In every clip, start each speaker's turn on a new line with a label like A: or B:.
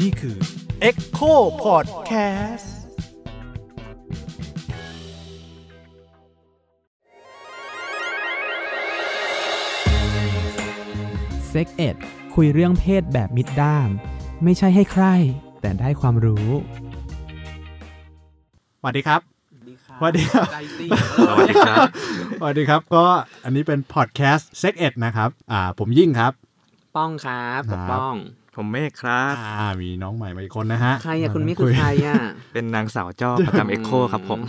A: นี่คือ Echo Podcast
B: เซ็กเอ็ดคุยเรื่องเพศแบบมิดด้าม ไม่ใช่ให้ใคร แต่ได้ความรู้
A: สวัสดีครับสวัสดีครับ
B: ใจสิ
C: สวัสดีครับ
A: สวัสดีครับ ก็อันนี้เป็นพอดแคสต์เซ็กเอ็ดนะครับ อ่า ผมยิ่งครับ
B: ป้องครับ
A: ค
B: ป
A: รับ
B: กป้อง
C: ผมเมฆครับ
A: อ่ามีน้องใหม่มาอีกคนนะฮะ
B: ใครอะคุณไม่คือใครอะ
C: เป็นนางสาวจ้อประจำเอ็กโคครับผม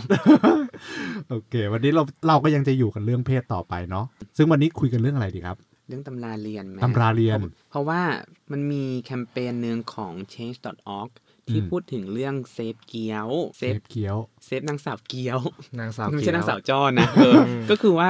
A: โอเค วันนี้เราเราก็ยังจะอยู่กันเรื่องเพศต่อไปเนาะซึ่งวันนี้คุยกันเรื่องอะไรดีครับ
B: เรื่องตำราเรียนไหม
A: ตำราเรียน
B: เพราะว่ามันมีแคมเปญหนึ่งของ change.org ที่
A: อืม
B: พูดถึงเรื่องเซฟเกียวเซ
A: เซ
B: ฟ
A: ฟเคี้ยว
B: เซฟนางสาวเกียว
C: นางสาว
B: ไม่ใช่นางสาว
C: เกียว
B: จอนะเอออก็คือว่า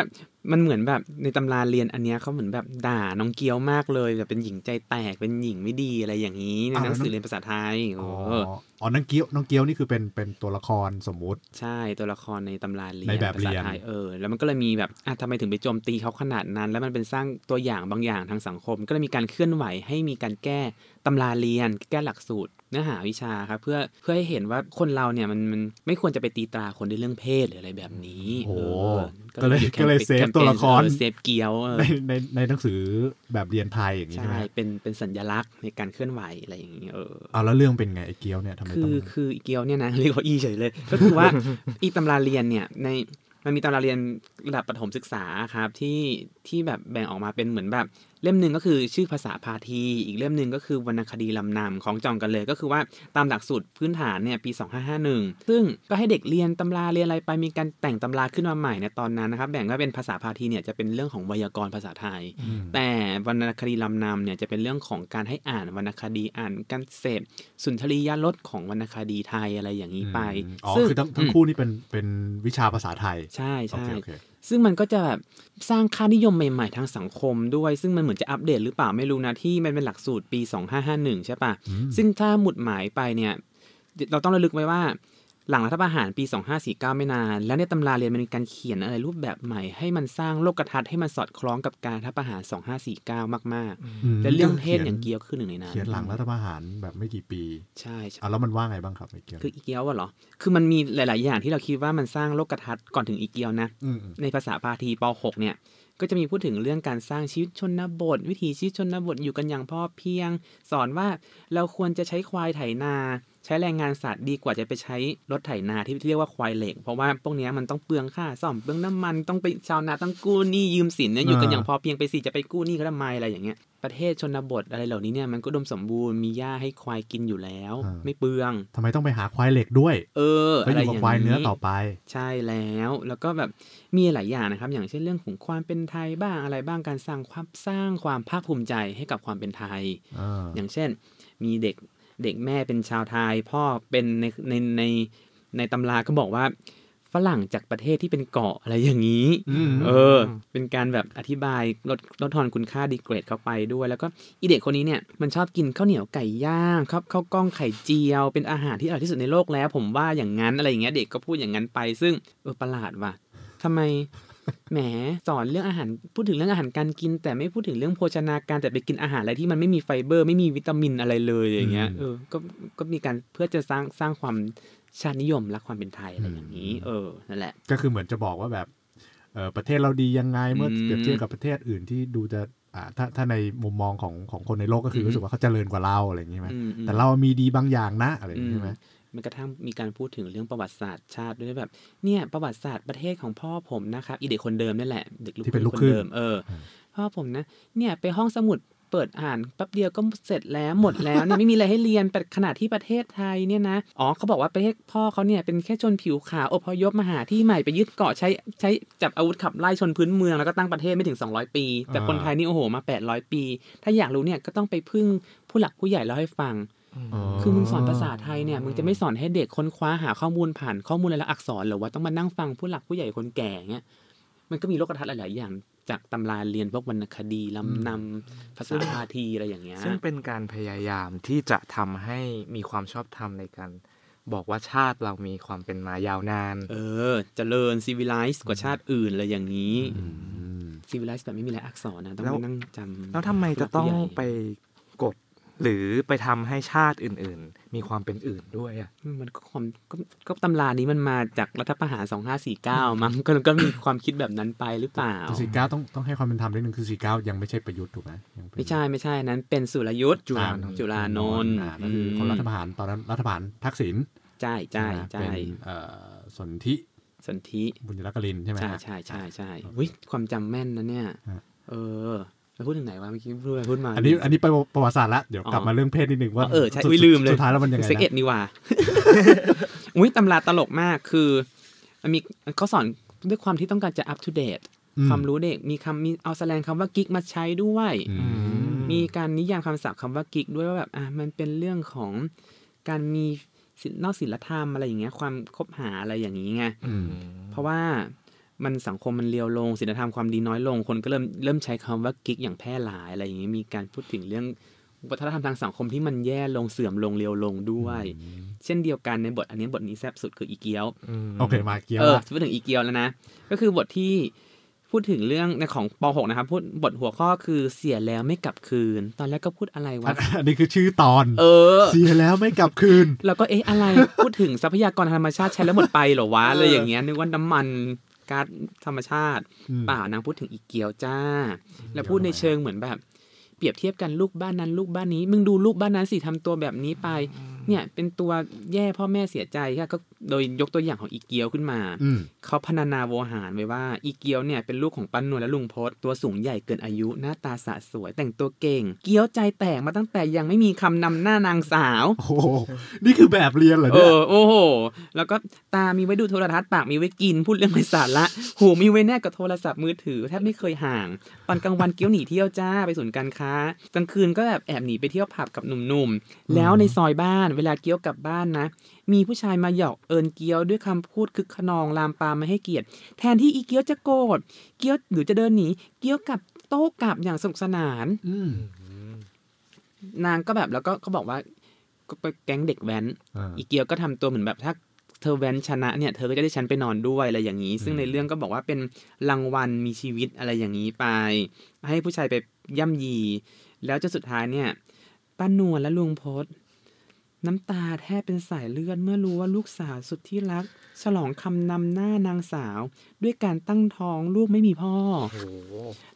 B: มันเหมือนแบบในตำราเรียนอันเนี้ยเขาเหมือนแบบด่าน้องเกียวมากเลยแบบเป็นหญิงใจแตกเป็นหญิงไม่ดีอะไรอย่างนี้ใน
A: อ้าว
B: หนังสือ
A: แล้ว
B: เรียนภาษาไทย
A: อ๋อ
B: เออ
A: อ๋อน้องเกี้ยวน้องเกี้ยวนี่คือเป็นเป็นตัวละครสมมุติ
B: ใช่ตัวละครในตำราเรียน
A: ในแบบ
B: ภาษา
A: เรียน
B: ไทยเออแล้วมันก็เลยมีแบบอะทำไมถึงไปโจมตีเขาขนาดนั้น แล้วมันเป็นสร้างตัวอย่างบางอย่างทางสังคม ก็เลยมีการเคลื่อนไหวให้มีการแก้ ตำราเรียนแก้หลักสูตรเนื้อหาวิชาครับเพื่อเพื่อให้เห็นว่าคนเราเนี่ยมันมันไม่ควรจะไปตีตราคนด้วยเรื่องเพศหรืออะไรแบบนี้
A: โอ้
B: เออ
A: ก็เลย
B: มีแคม
A: ก็เลย
B: ปญ
A: เซฟ
B: แคมปญ
A: ตัวละคร
B: เออเซฟเกียวเออ
A: ในในในหนังสือแบบเรียนไทยอย่างนี้ใช่
B: ใช่
A: ไหม
B: เป็นเป็นสัญลักษณ์ในการเคลื่อนไหวอะไรอย่างนี้เออ
A: เอาแล้วเรื่องเป็นไงไอ้เกี้ยวเนี่ยทำไม
B: คื
A: ต้อ
B: องคืออีเกียวเนี่ยนะเรียกว่าอีเฉยเลย ก็คือว่าอีตำราเรียนเนี่ยในมันมีตำราเรียนระดับประถมศึกษาครับที่ที่แบบแบ่งออกมาเป็นเหมือนแบบ เล่มหนึ่งก็คือชื่อภาษาพาทีอีกเล่มหนึ่งก็คือวรรณคดีลำนำของจองกันเลย ก็คือว่าตามหลักสูตรพื้นฐานเนี่ยปี 2551 ซึ่งก็ให้เด็กเรียนตำราเรียนอะไรไปมีการแต่งตำราขึ้นมาใหม่ในตอนนั้นนะครับแบ่งว่าเป็นภาษาพาทีเนี่ยจะเป็นเรื่องของไวยากรณ์ภาษาไทย
A: อืม
B: แต่วรรณคดีลำนำเนี่ยจะเป็นเรื่องของการให้อ่านวรรณคดีอ่านการเสพสุนทรียรสของวรรณคดีไทยอะไรอย่างนี้ไป
A: อืมอ๋อ
B: ซึ่ง
A: คือทั้งทั้งคู่นี่เป็นเป็นวิชาภาษาไทย
B: ใช่
A: โอ
B: ใช่
A: เคโอเค
B: ซึ่งมันก็จะแบบสร้างค่านิยมใหม่ๆ ทางสังคมด้วย ซึ่งมันเหมือนจะอัปเดตหรือเปล่าไม่รู้นะที่มันเป็นหลักสูตรปี 2551 ใช่ปะ
A: อืม
B: ซึ่งถ้าหมุดหมายไปเนี่ย เราต้องระลึกไว้ว่า หลังรัฐประหารปี 2549 ไม่นาน แล้วในตำราเรียนมันมีการเขียนอะไรรูปแบบใหม่ ให้มันสร้างโลกทัศน์ให้มันสอดคล้องกับการรัฐประหาร 2549 มาก
A: อืม
B: ๆและเรื่องเพศอย่างเกียวคือหนึ่งในนั้น
A: เขียนหลังรัฐประหารแบบไม่กี่ปี
B: ใช่ใช่
A: อะแล้วมันว่าไงบ้างครับไอ้เกี้ยว
B: คืออีเกียวอะเหรอ คือมันมีหลาย ๆ อย่างที่เราคิดว่ามันสร้างโลกทัศน์ก่อนถึงอีเกียวนะ
A: อืมอืม
B: ในภาษาพาทีป .6 เนี่ยก็จะมีพูดถึงเรื่องการสร้างชีวิตชนบท วิถีชีวิตชนบทอยู่กันอย่างพอเพียง สอนว่าเราควรจะใช้ควายไถนา ใช้แรงงานสัตว์ดีกว่าจะไปใช้รถไถนาที่เรียกว่าควายเหล็ก เพราะว่าพวกนี้มันต้องเปลืองค่าซ่อมเปลืองน้ำมันต้องไปชาวนาต้องกู้หนี้ยืมสินเนี่ยอยู่กันอย่างพอเพียงไปสิจะไปกู้หนี้เขาทำไมอะไรอย่างเงี้ยประเทศชนบทอะไรเหล่านี้เนี่ยมันก็ดมสมบูรณ์มีหญ้าให้ควายกินอยู่แล้ว ไม่เปลือง
A: ทำไมต้องไปหาควายเหล็กด้วย
B: เอออะไรอย่าง
A: ควายเนื้อต่อไป
B: ใช่แล้วแล้วก็แบบมีหลายอย่างนะครับ อย่างเช่นเรื่องของความเป็นไทยบ้างอะไรบ้างการสร้างความสร้างความภาคภูมิใจให้กับความเป็นไทย
A: อ
B: อย่างเช่น มีเด็ก เด็กแม่เป็นชาวไทย พ่อเป็นในในในในตำราก็บอกว่าฝรั่งจากประเทศที่เป็นเกาะอะไรอย่างนี้
A: อืม
B: เออ เป็นการแบบอธิบายลดลดทอนคุณค่าดีเกรดเข้าไปด้วย แล้วก็อีเด็กคนนี้เนี่ยมันชอบกินข้าวเหนียวไก่ย่างข้าวข้าวกล้องไข่เจียว เป็นอาหารที่อร่อยที่สุดในโลกแล้ว ผมว่าอย่างนั้นอะไรอย่างเงี้ยเด็กก็พูดอย่างนั้นไป ซึ่งเออประหลาดว่ะทำไม แหมสอนเรื่องอาหารพูดถึงเรื่องอาหารการกิน แต่ไม่พูดถึงเรื่องโภชนาการแต่ไปกินอาหารอะไรที่มันไม่มีไฟเบอร์ไม่มีวิตามินอะไรเลยอย่างเงี้ยเออก็ก็มีการเพื่อจะสร้างสร้างความชาตินิยมและความเป็นไทยอะไรอย่างนี้ เออนั่นแหละ
A: ก็คือเหมือนจะบอกว่าแบบเออประเทศเราดียังไงเมื่อ
B: อืม
A: เปรียบเทียบกับประเทศอื่นที่ดูจะอ่าถ้าถ้าในมุมมองของของคนในโลกก็คือ
B: ม
A: รู้สึกว่าเขาเจริญกว่าเราอะไรอย่างนี้ไหม
B: อืมอืม
A: แต่เรามีดีบางอย่างนะอะไรอย่างนี้ใช่ไหม
B: มันกระทั่งมีการพูดถึงเรื่องประวัติศาสตร์ชาติด้วยแบบเนี่ยประวัติศาสตร์ประเทศของพ่อผมนะครับอีเด็กคนเดิมนี่แหละเด็กลูก
A: ที่เป็นลูก
B: คนเดิมเอออพ่อผมนะเนี่ยไปห้องสมุดเปิดอ่านแป๊บเดียวก็เสร็จแล้วหมดแล้วเนี่ยไม่มีอะไรให้เรียนแต่ขณะที่ประเทศไทยเนี่ยนะอ๋อเขาบอกว่าประเทศพ่อเขาเนี่ยเป็นแค่ชนผิวขาวอพยพมาหาที่ใหม่ไปยึดเกาะใช้ใช้จับอาวุธขับไล่ชนพื้นเมืองแล้วก็ตั้งประเทศไม่ถึง 200 ปี แต่คนไทยนี่โอ้โหมา 800 ปี ถ้าอยากรู้เนี่ยก็ต้องไปพึ่งผู้หลักผู้ใหญ่เล่าให้ฟัง คือมึงสอนภาษาไทยเนี่ยมึงจะไม่สอนให้เด็กค้นคว้าหาข้อมูลผ่านข้อมูลและอักษรหรือว่าต้องมานั่งฟังผู้หลักผู้ใหญ่คนแก่เงี้ยมันก็มีโลกทัศน์หลาย ๆ อย่างจากตำราเรียนพวกวรรณคดีลำนำภาษาพาทีอะไรอย่างเงี้ย
C: ซึ่งเป็นการพยายามที่จะทำให้มีความชอบธรรมในการบอกว่าชาติเรามีความเป็นมายาวนาน
B: เออเจริญซีวิไลซ์กว่าชาติอื่นเลยอย่างนี้
A: อืม
B: ซีวิไลซ์แบบไม่มีลายอักษรนะต้อง
C: แล้ว
B: ไปนั่งจำ
C: แล้วทำไมจะต้อง
B: ผู้ใหญ่
C: ไปกด หรือไปทำให้ชาติอื่น ๆ มีความเป็นอื่นด้วยอะ
B: มันก็ความก็ก็ตำรานี้มันมาจากรัฐประหาร2549มั้งก็ก็มีความคิดแบบนั้นไปหรือเปล่า
A: แต่สี่เก้าต้องต้องให้ความเป็นธรรมนิดนึงคือสี่เก้ายังไม่ใช่ประยุทธ์ถูกไหมยังเป็น
B: ไม่ใช่ไม่ใช่นั้น เป็นสุรยุทธ์
C: จุฬานนท์
B: จุฬานนท์
A: อ่านั่นคือคนรัฐประหารตอนนั้นรัฐประหารทักษิณ
B: ใช่ใช่
A: ไหม
B: ใช่
A: เป็นเอ่อสนธิ
B: สนธิ
A: บุญยรักกลินใช่ไหม
B: ใช่
A: ฮะ
B: ใช่ใช่ใช่
A: โอเค
B: วิความจำแม่นนะเนี่ย
A: ฮะ
B: เออไป พูดถึงไหนวะเมื่อกี้พูดไปพูดมา
A: อันนี้อันนี้ไปประวัติศาสตร์ละเดี๋ยวกลับ
B: อ๋อ
A: มาเรื่องเพศนิดนึงว่า
B: เออใช่
A: สุด
B: อุ้ยลืมเลย
A: สุดท้ายแล้วมันยังไง
B: เซ็กเอ็ด
A: นะ
B: นี่ว่าอุ้ยตำราตลกมากคือมันมีเขาสอนด้วยความที่ต้องการจะอัป to date
A: อื
B: ความรู้เด็กมีคำมีเอาแสดงคำว่ากิ๊กมาใช้ด้วย
A: อืม
B: มีการนิยามคำศัพท์คำว่ากิ๊กด้วยว่าแบบอะมันเป็นเรื่องของการมีศิลนอกศิลธรรมอะไรอย่างเงี้ยความคบหาอะไรอย่างนี้ไง
A: อืม
B: เพราะว่า มันสังคมมันเลียวลงศิลธรรมความดีน้อยลง คนก็เริ่มเริ่มใช้คำว่ากิ๊กอย่างแพร่หลายอะไรอย่างนี้มีการพูดถึงเรื่องวัฒนธรรมทางสังคมที่มันแย่ลงเสื่อมลงเลียวลงด้วย เช่นเดียวกันในบทอันนี้บทนี้แซ่บสุดคืออีเกียว
A: โอเคมาเกี่ยว
B: เออ
A: ละ
B: พูดถึงอีเกียวแล้วนะก็คือบทที่พูดถึงเรื่องในของป .6 นะครับพูดบทหัวข้อคือเสียแล้วไม่กลับคืน ตอนแรกก็พูดอะไร
A: อั
B: วะ
A: นอันนี้คือชื่อตอน
B: เออ
A: เสียแล้วไม่กลับคืน
B: แล้วก็เอ๊ะอะไรพูดถึงทรัพยากรธรรมชาติใช้แล้วหมดไปเหรอวะเลยอย่างเงี้ยนึกว่าน้ำมัน ก๊าซธรรมชาติ
A: อืม
B: เปล่านางพูดถึงอีเกียวจ้า แล้วพูดในเชิงเหมือนแบบ เปรียบเทียบกันลูกบ้านนั้นลูกบ้านนี้ มึงดูลูกบ้านนั้นสิทำตัวแบบนี้ไป เนี่ยเป็นตัวแย่พ่อแม่เสียใจค่ะก็โดยยกตัวอย่างของอีเกียวขึ้นมา
A: อืม
B: เขาพรรณนาโวหารไว้ว่าอีเกียวเนี่ยเป็นลูกของปั้นนวลและลุงพศตัวสูงใหญ่เกินอายุหน้าตาสะสวยแต่งตัวเก่ง เกี้ยวใจแตกมาตั้งแต่ยังไม่มีคำนำหน้านางสาว
A: โอ้โหนี่คือแบบเรียนเหรอ
B: เอ
A: เนี่ย
B: อโอ้โห แล้วก็ตามีไว้ดูโทรทัศน์ปากมีไว้กินพูดเรื่องไร้สาระหูมีไว้แนบกับโทรศัพท์มือถือแทบไม่เคยห่าง ตอนกลางวันเกี้ยวหนีเที่ยวจ้าไปศูนย์การค้ากลางคืนก็แบบแอบหนีไปเที่ยวผับกับหนุ่มๆแล้วในซอยบ้านเวลาเกี้ยวกลับบ้านนะ มีผู้ชายมาหยอกเอิญเกี้ยวด้วยคำพูดคึกขนองลามปามมาให้เกียรติ แทนที่อีเกี้ยวจะโกรธเกี้ยวหรือจะเดินหนีเกี้ยวกลับโต้กลับอย่างสนุกสนาน
A: อืม
B: นางก็แบบแล้วก็เขาบอกว่าก็ไปแก๊งเด็กแว้น
A: อ่า
B: อีเกียวก็ทำตัวเหมือนแบบถ้าเธอแว้นชนะเนี่ยเธอก็จะได้ฉันไปนอนด้วยอะไรอย่างนี้ ซึ่ง
A: อืม
B: ในเรื่องก็บอกว่าเป็นรางวัลมีชีวิตอะไรอย่างนี้ไป ให้ผู้ชายไปย่ำยี แล้วจนสุดท้ายเนี่ยป้านวลและลุงพศ น้ำตาแทบเป็นสายเลือดเมื่อรู้ว่าลูกสาวสุดที่รัก ฉลองคำนำหน้านางสาว ด้วยการตั้งท้องลูกไม่มีพ่อ
C: โอ้โห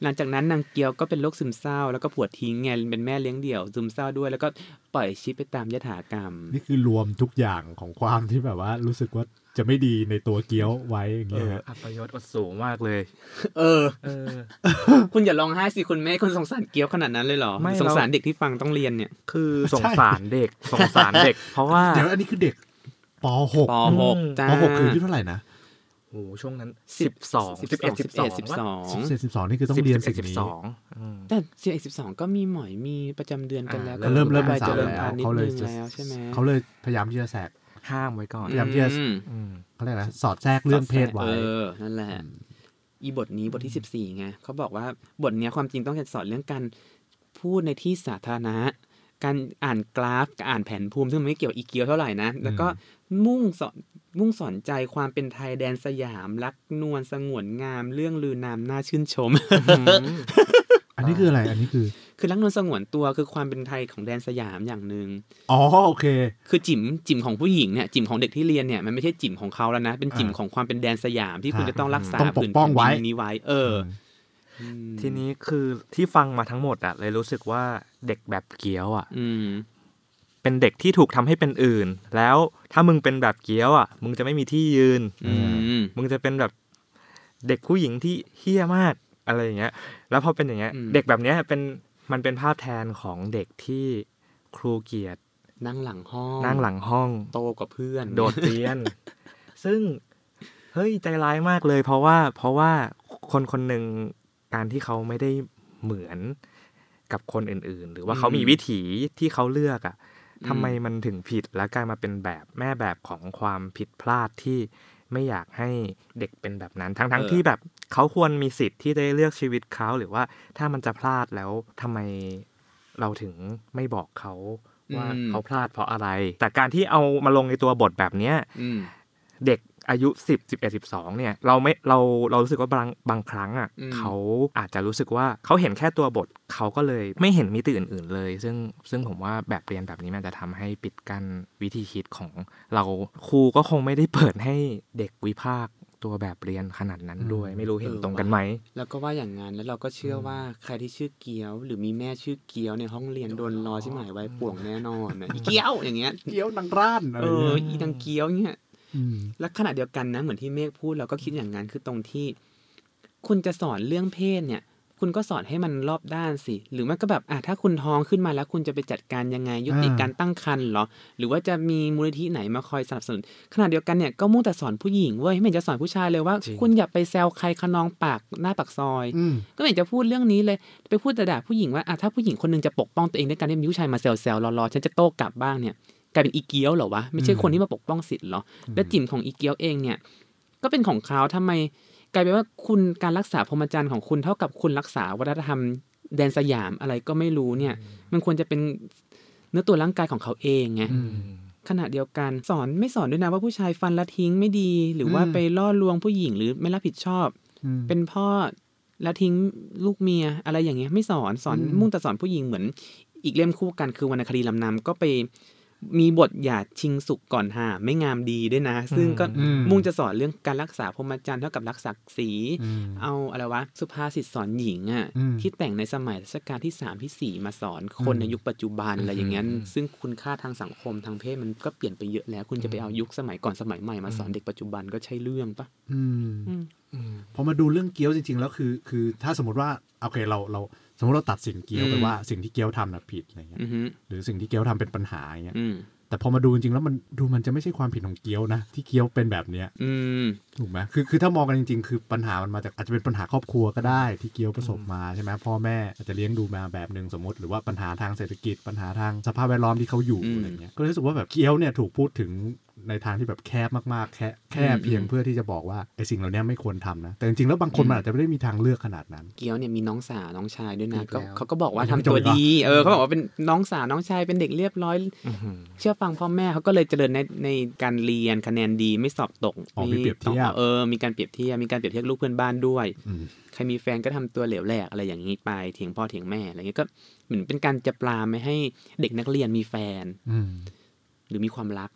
B: หลังจากนั้นนางเกียวก็เป็นโรคซึมเศร้า แล้วก็ผัวทิ้งไงเป็นแม่เลี้ยงเดี่ยวซึมเศร้าด้วย แล้วก็ปล่อยชีวิตไปตามยถากรรม
A: นี่คือรวมทุกอย่างของความที่แบบว่ารู้สึกว่า จะไม่ดีในตัวเกี๊ยวไว้อย่าง
C: เอ
A: เงี้ย
C: อ
A: ฮะ
C: อัปยศอดสูงมากเลย
B: เออ
C: เออ
B: คุณอย่าร้องไห้สิคุณแม่คุณสงสารเกียวขนาดนั้นเลยเหรอ
C: ไม่
B: สงสารเด็กที่ฟังต้องเรียนเนี่ย
C: คือสงสารเด็กสงสารเด็ก เพราะว่า
A: เดี๋ยวอันนี้คือเด็กป .6
B: ป
C: อืม
B: .6 จ้า
A: ป .6 คืออายุเท่าไหร่นะ
C: โอ้โหช่วงนั้น
B: สิ
C: สิ
B: บบ
C: สองสิบเอ็ดสิบสอง
B: สิบสอง
A: สิบเจ็ดสิบสองนี่คือต้องเรียนสิ่ง
C: สิบ
A: นี้
C: สองอืม
B: แต่สิบเอ็ดสิบสองก็มีหมอยมีประจำเดือนกันแล้ว
C: อ่า
A: เริ่มเริ่ม
B: ไป
A: เป็นสาว
B: เจริญ
A: แล้ว
B: พาณิช
A: เขา
B: ย์
A: เลย
B: นึง
A: จะ
B: แล้วใช่ไหม
A: เขาเลยพยายามที่จะแสก
C: ห้ามไว้ก่อน
A: พยายามที่จะ
B: อืม
C: อืม
A: เขาเรียกอะไรนะสอดแทรกเรื่องเพศไว้
B: เออนั่นแหละอีบทนี้บทที่สิบสี่ไงเขาบอกว่าบทเนี้ยความจริงต้องสอนเรื่องการพูดในที่สาธารณะ การอ่านกราฟการอ่านแผนภูมิซึ่งมันไม่เกี่ยวอีเกียวเท่าไหร่นะ แล้วก็มุ่งสอนมุ่งสอนใจความเป็นไทยแดนสยาม รักนวลสงวนงาม เรื่องลือนามน่าชื่นชม
A: อันนี้คืออะไร อันนี้คือ
B: คือรักนวลสงวนตัวคือความเป็นไทยของแดนสยามอย่างหนึ่ง
A: อ๋อโอเค
B: คือจิ๋มจิ๋มของผู้หญิงเนี่ยจิ๋มของเด็กที่เรียนเนี่ยมันไม่ใช่จิ๋มของเขาแล้วนะ เป็นจิ๋ม
A: อ่า
B: ของความเป็นแดนสยามที่คุณ
A: อ่า
B: จะต้องรักษา
A: ต้องปก
B: ผืน
A: ป้องไว้
B: แผ่นดินนี้ไว้เอออ
C: ทีนี้คือที่ฟังมาทั้งหมดอะเลยรู้สึกว่าเด็กแบบเกี้ยวอะ
B: อืม
C: เป็นเด็กที่ถูกทำให้เป็นอื่น แล้วถ้ามึงเป็นแบบเกี้ยวอะมึงจะไม่มีที่ยืน
B: อืม
C: มึงจะเป็นแบบเด็กผู้หญิงที่เฮี้ยมากอะไรอย่างเงี้ย แล้วพอเป็นอย่างเงี้ย
B: อืม
C: เด็กแบบเนี้ยเป็น มันเป็นภาพแทนของเด็กที่ครูเกียรติ
B: นั่งหลังห้อง
C: นั่งหลังห้อง
B: โตกว่าเพื่อน
C: โดดเรียน ซึ่งเฮ้ยใจร้ายมากเลย เพราะว่า เพราะว่าคนคนหนึ่งการที่เขาไม่ได้เหมือนกับคนอื่น ๆ หรือว่าเขามีวิถีที่เขาเลือกอะ่ะทำไมมันถึงผิดและกลายมาเป็นแบบแม่แบบของความผิดพลาดที่ ไม่อยากให้เด็กเป็นแบบนั้น ทั้งๆท
B: เออ
C: ที่แบบเขาควรมีสิทธิ์ที่ได้เลือกชีวิตเขาหรือว่าถ้ามันจะพลาดแล้วทำไมเราถึงไม่บอกเขาว่า
B: อืม
C: เขาพลาดเพราะอะไร แต่การที่เอามาลงในตัวบทแบบเนี้ย
B: อืม
C: เด็ก อายุ10 11 12เนี่ยเราไม่เราเรารู้สึกว่าบางบางครั้งอะ
B: อืม
C: เขาอาจจะรู้สึกว่าเขาเห็นแค่ตัวบทเขาก็เลยไม่เห็นมิติอื่น ๆ เลย ซึ่งซึ่งผมว่าแบบเรียนแบบนี้มันจะทำให้ปิดกั้นวิธีคิดของเราครูก็คงไม่ได้เปิดให้เด็กวิพากษ์ตัวแบบเรียนขนาดนั้นด้วย ไม่รู้เห็นตรงกันไหม
B: แล้วก็ว่าอย่างนั้นแล้วเราก็เชื่อว่าใครที่ชื่อเกียว หรือมีแม่ชื่อเกียวในห้องเรียนโดนรอที่หมายไว้ป่วงแน่นอนนะอีเกียวอย่างเงี้ย
A: เกี้ยวนังร้านอะไร
B: เออ
A: เงี้ย
B: อีดังเกียวเนี่ย
A: ม
B: และขณะเดียวกันนะเหมือนที่เมฆพูดเราก็คิดอย่างนั้นคือตรงที่ คุณจะสอนเรื่องเพศเนี่ย คุณก็สอนให้มันรอบด้านสิ หรือไม่ก็แบบอะถ้าคุณท้องขึ้นมาแล้วคุณจะไปจัดการยังไง ยุติการตั้งครรภ์เหรอ หรือว่าจะมีมูลนิธิไหนมาคอยสนับสนุนขณะเดียวกันเนี่ยก็มุ่งแต่สอนผู้หญิงเว้ยไม่เห็นจะสอนผู้ชายเลยว่า
C: จริง
B: คุณอย่าไปแซวใครขนองปากหน้าปากซอย
A: อืม
B: ก็ไม่เห็นจะพูดเรื่องนี้เลยไปพูดแต่ด่าผู้หญิงว่าอะถ้าผู้หญิงคนหนึงจะปกป้องตัวเองด้วยการที่มีผู้ชายมาแซวๆรอๆฉันจะโต้กลับบ้างเนี่ย กลายเป็นอีเกียวเหรอวะไม่ใช่คนที่มาปกป้องสิทธิ์เหรอและจิ่มของอีเกียวเองเนี่ย ก็เป็นของเขาทำไมกลายเป็นว่าคุณการรักษาพรหมจรรย์ของคุณเท่ากับคุณรักษาวัฒนธรรม แดนสยามอะไรก็ไม่รู้เนี่ย มันควรจะเป็นเนื้อตัวร่างกายของเขาเองไง
A: อืม
B: ขณะเดียวกันสอนไม่สอนด้วยนะว่าผู้ชายฟันละทิ้งไม่ดี หรือว่า
A: อืม
B: ไปล่อลวงผู้หญิงหรือไม่รับผิดชอบ
A: อืม
B: เป็นพ่อแล้วทิ้งลูกเมียอะไรอย่างเงี้ยไม่สอนสอน
A: อืม
B: มุ่งแต่สอนผู้หญิงเหมือน อีกเล่มคู่กันคือวรรณคดีลำนำก็ไป มีบทหยาดชิงสุกก่อนหาไม่งามดีด้วยนะ ซึ่งก็
A: อืม
B: มุ่งจะสอนเรื่องการรักษาพรหมจรรย์เท่ากับรักษาศี
A: อืม
B: เอาอะไรวะสุภาษิตสอนหญิงอะ
A: อืม
B: ที่แต่งในสมัยรัชกาลที่สามที่สี่มาสอนคน
A: อืม
B: ในยุคปัจจุบันอะไรอย่างเงี้ย
A: อืม
B: ซึ่งคุณค่าทางสังคมทางเพศมันก็เปลี่ยนไปเยอะแล้ว คุณจะไปเอายุคสมัยก่อนสมัยใหม่มาสอนเด็กปัจจุบันก็ใช่เรื่องปะ
A: อืม
B: อืม
C: อืม
A: พอมาดูเรื่องเกี๊ยวจริงๆแล้วคือ คือถ้าสมมติว่าโอเคเราเรา สมมติเราตัดสินเกี๊ยวไป
B: อืม
A: ว่าสิ่งที่เกี๊ยวทำน่ะผิดอะไรเงี้ย
B: อือฮึ
A: หรือสิ่งที่เกี๊ยวทำเป็นปัญหาอย่างเงี้ย
B: อืม
A: แต่พอมาดูจริงๆแล้วมันดูมันจะไม่ใช่ความผิดของเกี๊ยวนะ ที่เกี๊ยวเป็นแบบเนี้ย
B: อืม
A: ถูกไหมคือคือถ้ามองกันจริง ๆ คือปัญหามันมาจากอาจจะเป็นปัญหาครอบครัวก็ได้ที่เกี๊ยวประสบมาใช่ไหมพ่อแม่อาจจะเลี้ยงดูมาแบบหนึ่งสมมติหรือว่าปัญหาทางเศรษฐกิจปัญหาทางสภาพแวดล้อมที่เขาอยู่
B: อืม
A: อะไรเงี้ยก็เลยรู้สึกว่าแบบเกี๊ยวเนี่ยถูกพูดถึง ในทางที่แบบแคบมากๆ แค่แค่
B: อืม
A: เพียงเพื่อที่จะบอกว่าไอ้สิ่งเหล่านี้ไม่ควรทำนะ แต่จริงๆแล้วบางคน
B: อืม
A: มันอาจจะไม่ได้มีทางเลือกขนาดนั้น
B: เกียวเนี่ยมีน้องสาวน้องชายด้วยนะ
C: อีก
B: ก็
C: แล้ว
B: เขาก็บอกว่า
A: ยั
B: ทำ
A: งไม่จบ
B: ตัว
A: อีกเหรอ
B: ดีเออเขาบอกว่าเป็นน้องสาวน้องชายเป็นเด็กเรียบร้อย
C: อื้อหือ
B: เชื่อฟังพ่อแม่เขาก็เลยเจริญในในการเรียนคะแนนดีไม่สอบตก
A: อ๋อมีเปรียบเทียบ
B: ต้องเออมีการเปรียบเทียบมีการเปรียบเทียบลูกเพื่อนบ้านด้วย
A: อืม
B: ใครมีแฟนก็ทำตัวเหลวแหลกอะไรอย่างนี้ไปเถียงพ่อเถียงแม่อะไรเงี้ยก็เหมือนเป็นการจะปลามไม่ให้เด็กนักเรียนมีแฟน
A: อืม
B: หรือมีความรัก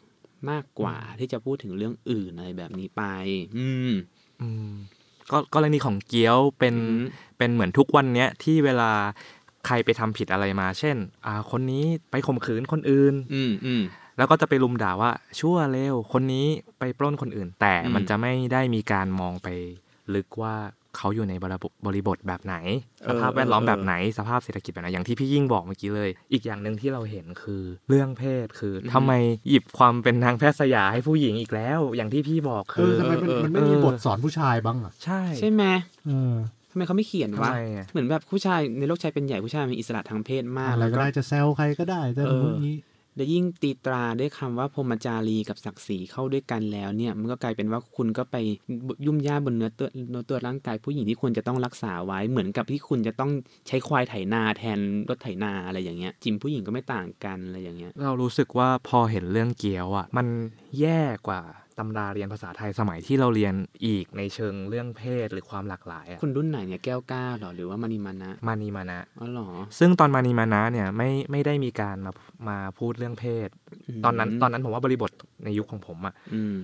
B: มากกว่าที่จะพูดถึงเรื่องอื่นอะไรแบบนี้ไป อืม
C: อืมก็กรณีของเกี๊ยวเป็น
B: อืม
C: เป็นเหมือนทุกวันเนี้ยที่เวลาใครไปทำผิดอะไรมา เช่น อ่า คนนี้ไปข่มขืนคนอื่น
B: อืมอืม
C: แล้วก็จะไปลุมด่าว่าชั่วเร็วคนนี้ไปปล้นคนอื่น แต่
B: อืม
C: มันจะไม่ได้มีการมองไปลึกว่า เขาอยู่ในบริบบริบทแบบไหน สภาพแวดล้อมแบบไหนสภาพเศรษฐกิจแบบไหนอย่างที่พี่ยิ่งบอกเมื่อกี้เลย อีกอย่างหนึ่งที่เราเห็นคือเรื่องเพศคืออ
B: ม
C: ทำไมหยิบความเป็นนางแพทย์สยาให้ผู้หญิงอีกแล้ว อย่างที่พี่บอก
A: เอ
C: คือ
A: อทำไมมัน
B: เออ
A: มันไม่มี
C: เออ
A: บทสอนผู้ชายบ้างอะ
C: ใช่
B: ใช่ไหม
A: เออ
B: ทำไมเขาไม่เขียน
C: ทำ
B: วะ
C: ไมอะ
B: เหมือนแบบผู้ชายในโลกชายเป็นใหญ่ผู้ชายมีอิสระทางเพศมาก
A: อะไร
B: แล้ว
A: ก็
B: ก็
A: ได้จะแซวใครก็ได้จะ
B: เออ
A: พวกนี้
B: และยิ่งตีตราด้วยคำว่าพรมจารีกับศักดิ์ศรีเข้าด้วยกันแล้วเนี่ยมันก็กลายเป็นว่าคุณก็ไปยุ่มย่าบนเนื้อตัวเนื้อตัวร่างกายผู้หญิงที่ควรจะต้องรักษาไว้เหมือนกับที่คุณจะต้องใช้ควายไถนาแทนรถไถนาอะไรอย่างเงี้ยจิมผู้หญิงก็ไม่ต่างกันอะไรอย่างเงี้ย
C: เรารู้สึกว่าพอเห็นเรื่องเกียวอะมันแย่กว่า ตำราเรียนภาษาไทยสมัยที่เราเรียนอีกในเชิงเรื่องเพศหรือความหลากหลายอะ
B: คุณรุ่นไหนเนี่ยแก้วกล้าเหรอหรือว่ามานิมานะ
C: มานีมานะ
B: อ๋อเหรอ
C: ซึ่งตอนมานีมานะเนี่ยไม่ไม่ได้มีการมามาพูดเรื่องเพศ ตอนนั้นตอนนั้นผมว่าบริบทในยุคของผมอะ
B: อืม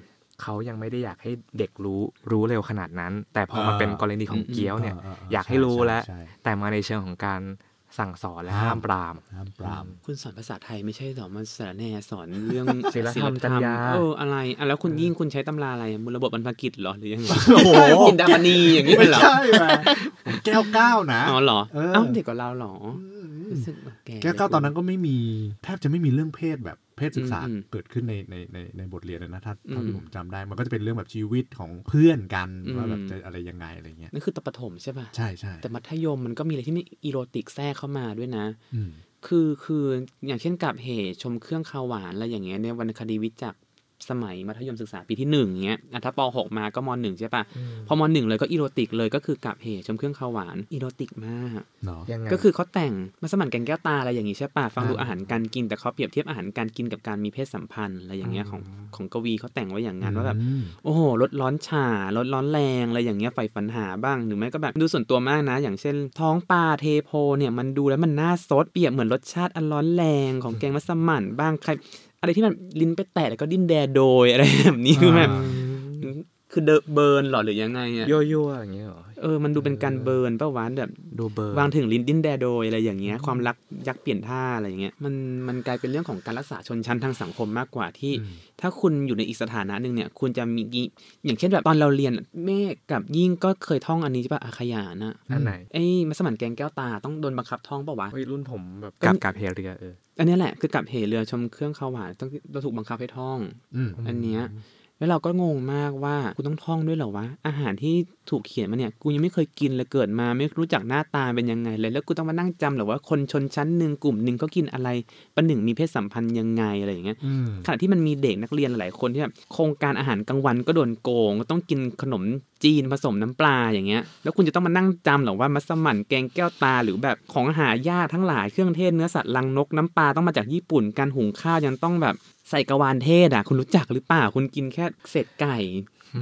C: เขายังไม่ได้อยากให้เด็กรู้รู้เร็วขนาดนั้น แต่พอมา
A: อ่า
C: เป็นกรณีของ
B: อืม
C: เกี๊ยวเนี่ย
A: เออเออเออ
C: อยากให้รู้
A: ใช่
C: แล้ว
A: ใช่
C: แต่มาในเชิงของการ สั่งสอนและ
A: ห้าม
C: ห้ามปราม
A: ห้ามปราม
B: คุณสอนภาษาไทยไม่ใช่เหรอมันสารแหน่สอนเรื่อง
C: ศีลธรรมจรรยา
B: เอออะไรอะแล้วคุณยิ่งคุณใช้ตำราอะไรมูลระบบบรรพกิจเหรอหรือยังไง
A: โอ้โห
B: กินดามณีอย่างนี้
A: ไม่
B: เหรอ
A: ใช่แหมผมแก้วเก้านะ
B: อ๋อเหรอ
A: เออ
B: เอ้าเด็กกว่าเราเหรอ
A: ม
B: รู้สึกแแก้
A: วเก้าตอนนั้นก็ไม่มี แทบจะไม่มีเรื่องเพศแบบ เพศศึกษา
B: อืมอืม
A: เกิดขึ้นในในในในบทเรียนเลยนะถ้าเท่า
B: อื
A: ที่
B: ม
A: ผมจำได้ มันก็จะเป็นเรื่องแบบชีวิตของเพื่อนกัน
B: อืม
A: ว่าแบบจะอะไรยังไงอะไรเงี้ย
B: นั่นคือตอนประถมใช่ป่ะ
A: ใช่ใช่
B: แต่มัธยมมันก็มีอะไรที่ไม่อีโรติกแทรกเข้ามาด้วยนะ
A: อืม
B: คือคืออย่างเช่นกับเหตุชมเครื่องคาวหวานอะไรอย่างเงี้ยในวรรณคดีวิจักร สมัยมัธยมศึกษาปีที่หนึ่งเงี้ยอะถ้าปหกมาก็มหนึ่งใช่ปะพอมหนึ่งเลยก็อีโรติกเลยก็คือกับเหชมเครื่องข้าวหวานอีโรติกมาก
A: เนาะ
C: ยังไง
B: ก็คือเขาแต่งมัสมั่นแกงแก้วตาอะไรอย่างงี้ใช่ปะฟังดู
A: อ่า
B: อาหารการกินแต่เขาเปรียบเทียบอาหารการกินกับการมีเพศสัมพันธ์อะไรอย่างเงี้ยของของกวีเขาแต่งไว้อย่างนั้นว่าแบบ
A: อืม
B: โอ้โหลดร้อนฉ่ารสร้อนแรงอะไรอย่างเงี้ยใฝ่ฝันหาบ้างหรือไม่ก็แบบดูส่วนตัวมากนะ อย่างเช่น ท้องปลาเทโพเนี่ยมันดูแล้วมันน่าซดเปรียบเหมือนรสชาติอันร้อนแรงของแกงมัสมั่นบ้างใคร อะไรที่มันลิ้นไปแตะแล้วก็ดิ้นแดโดยอะไรแบบนี้คือแบบ
A: อ่า
B: คือ the burn หรอหรือยังไงอะ
C: ยั่วยั่วๆอย่างเงี้ยเหรอ
B: เออมันดูเป็นการ burn ป่าวะแบบ
C: ดู burn
B: วางถึงลิ้นดิ้นแดโดยอะไรอย่างเงี้ยความรักยักษ์เปลี่ยนท่าอะไรอย่างเงี้ยมันมันกลายเป็นเรื่องของการรักษาชนชั้นทางสังคมมากกว่าที่ ถ้าคุณอยู่ในอีกสถานะหนึ่งเนี่ยคุณจะมีอย่างเช่นแบบตอนเราเรียนเมฆกับยิ่งก็เคยท่องอันนี้ใช่ปะอาขยานอะ
C: อันไหน
B: ไอ้มัสมั่นแกงแก้วตาต้องโดนบังคับท่องเปล่าวะ
C: เฮ้ยรุ่นผมแบบ
B: ก็
C: กับกับเฮเรียเออ
B: อันเนี้ยแหละคือกับเหเรือชมเครื่องข้าวหวานต้องเราถูกบังคับให้ท่อง
A: อืม
B: อันเนี้ย แล้วเราก็งงมากว่ากูต้องท่องด้วยเหรอวะ อาหารที่ถูกเขียนมาเนี่ย กูยังไม่เคยกินเลยเกิดมาไม่รู้จักหน้าตาเป็นยังไงเลย แล้วกูต้องมานั่งจำเหรือว่าคนชนชั้นหนึ่งกลุ่มหนึ่งเขากินอะไรประหนึ่งมีเพศสัมพันธ์ยังไงอะไรอย่างเงี้ย
A: อืม
B: ขณะที่มันมีเด็กนักเรียนหลายคนที่แบบโครงการอาหารกลางวันก็โดนโกงก็ต้องกินขนมจีนผสมน้ำปลาอย่างเงี้ย แล้วคุณจะต้องมานั่งจำเหรอว่ามัสมั่นแกงแก้วตาหรือแบบของหายากทั้งหลายเครื่องเทศเนื้อสัตว์ลังนกน้ำปลาต้องมาจากญี่ปุ่นการหุงข้าวยังต้องแบบ ใส่กระวานเทศอะ คุณรู้จักหรือเปล่า คุณกินแค่เศษไก่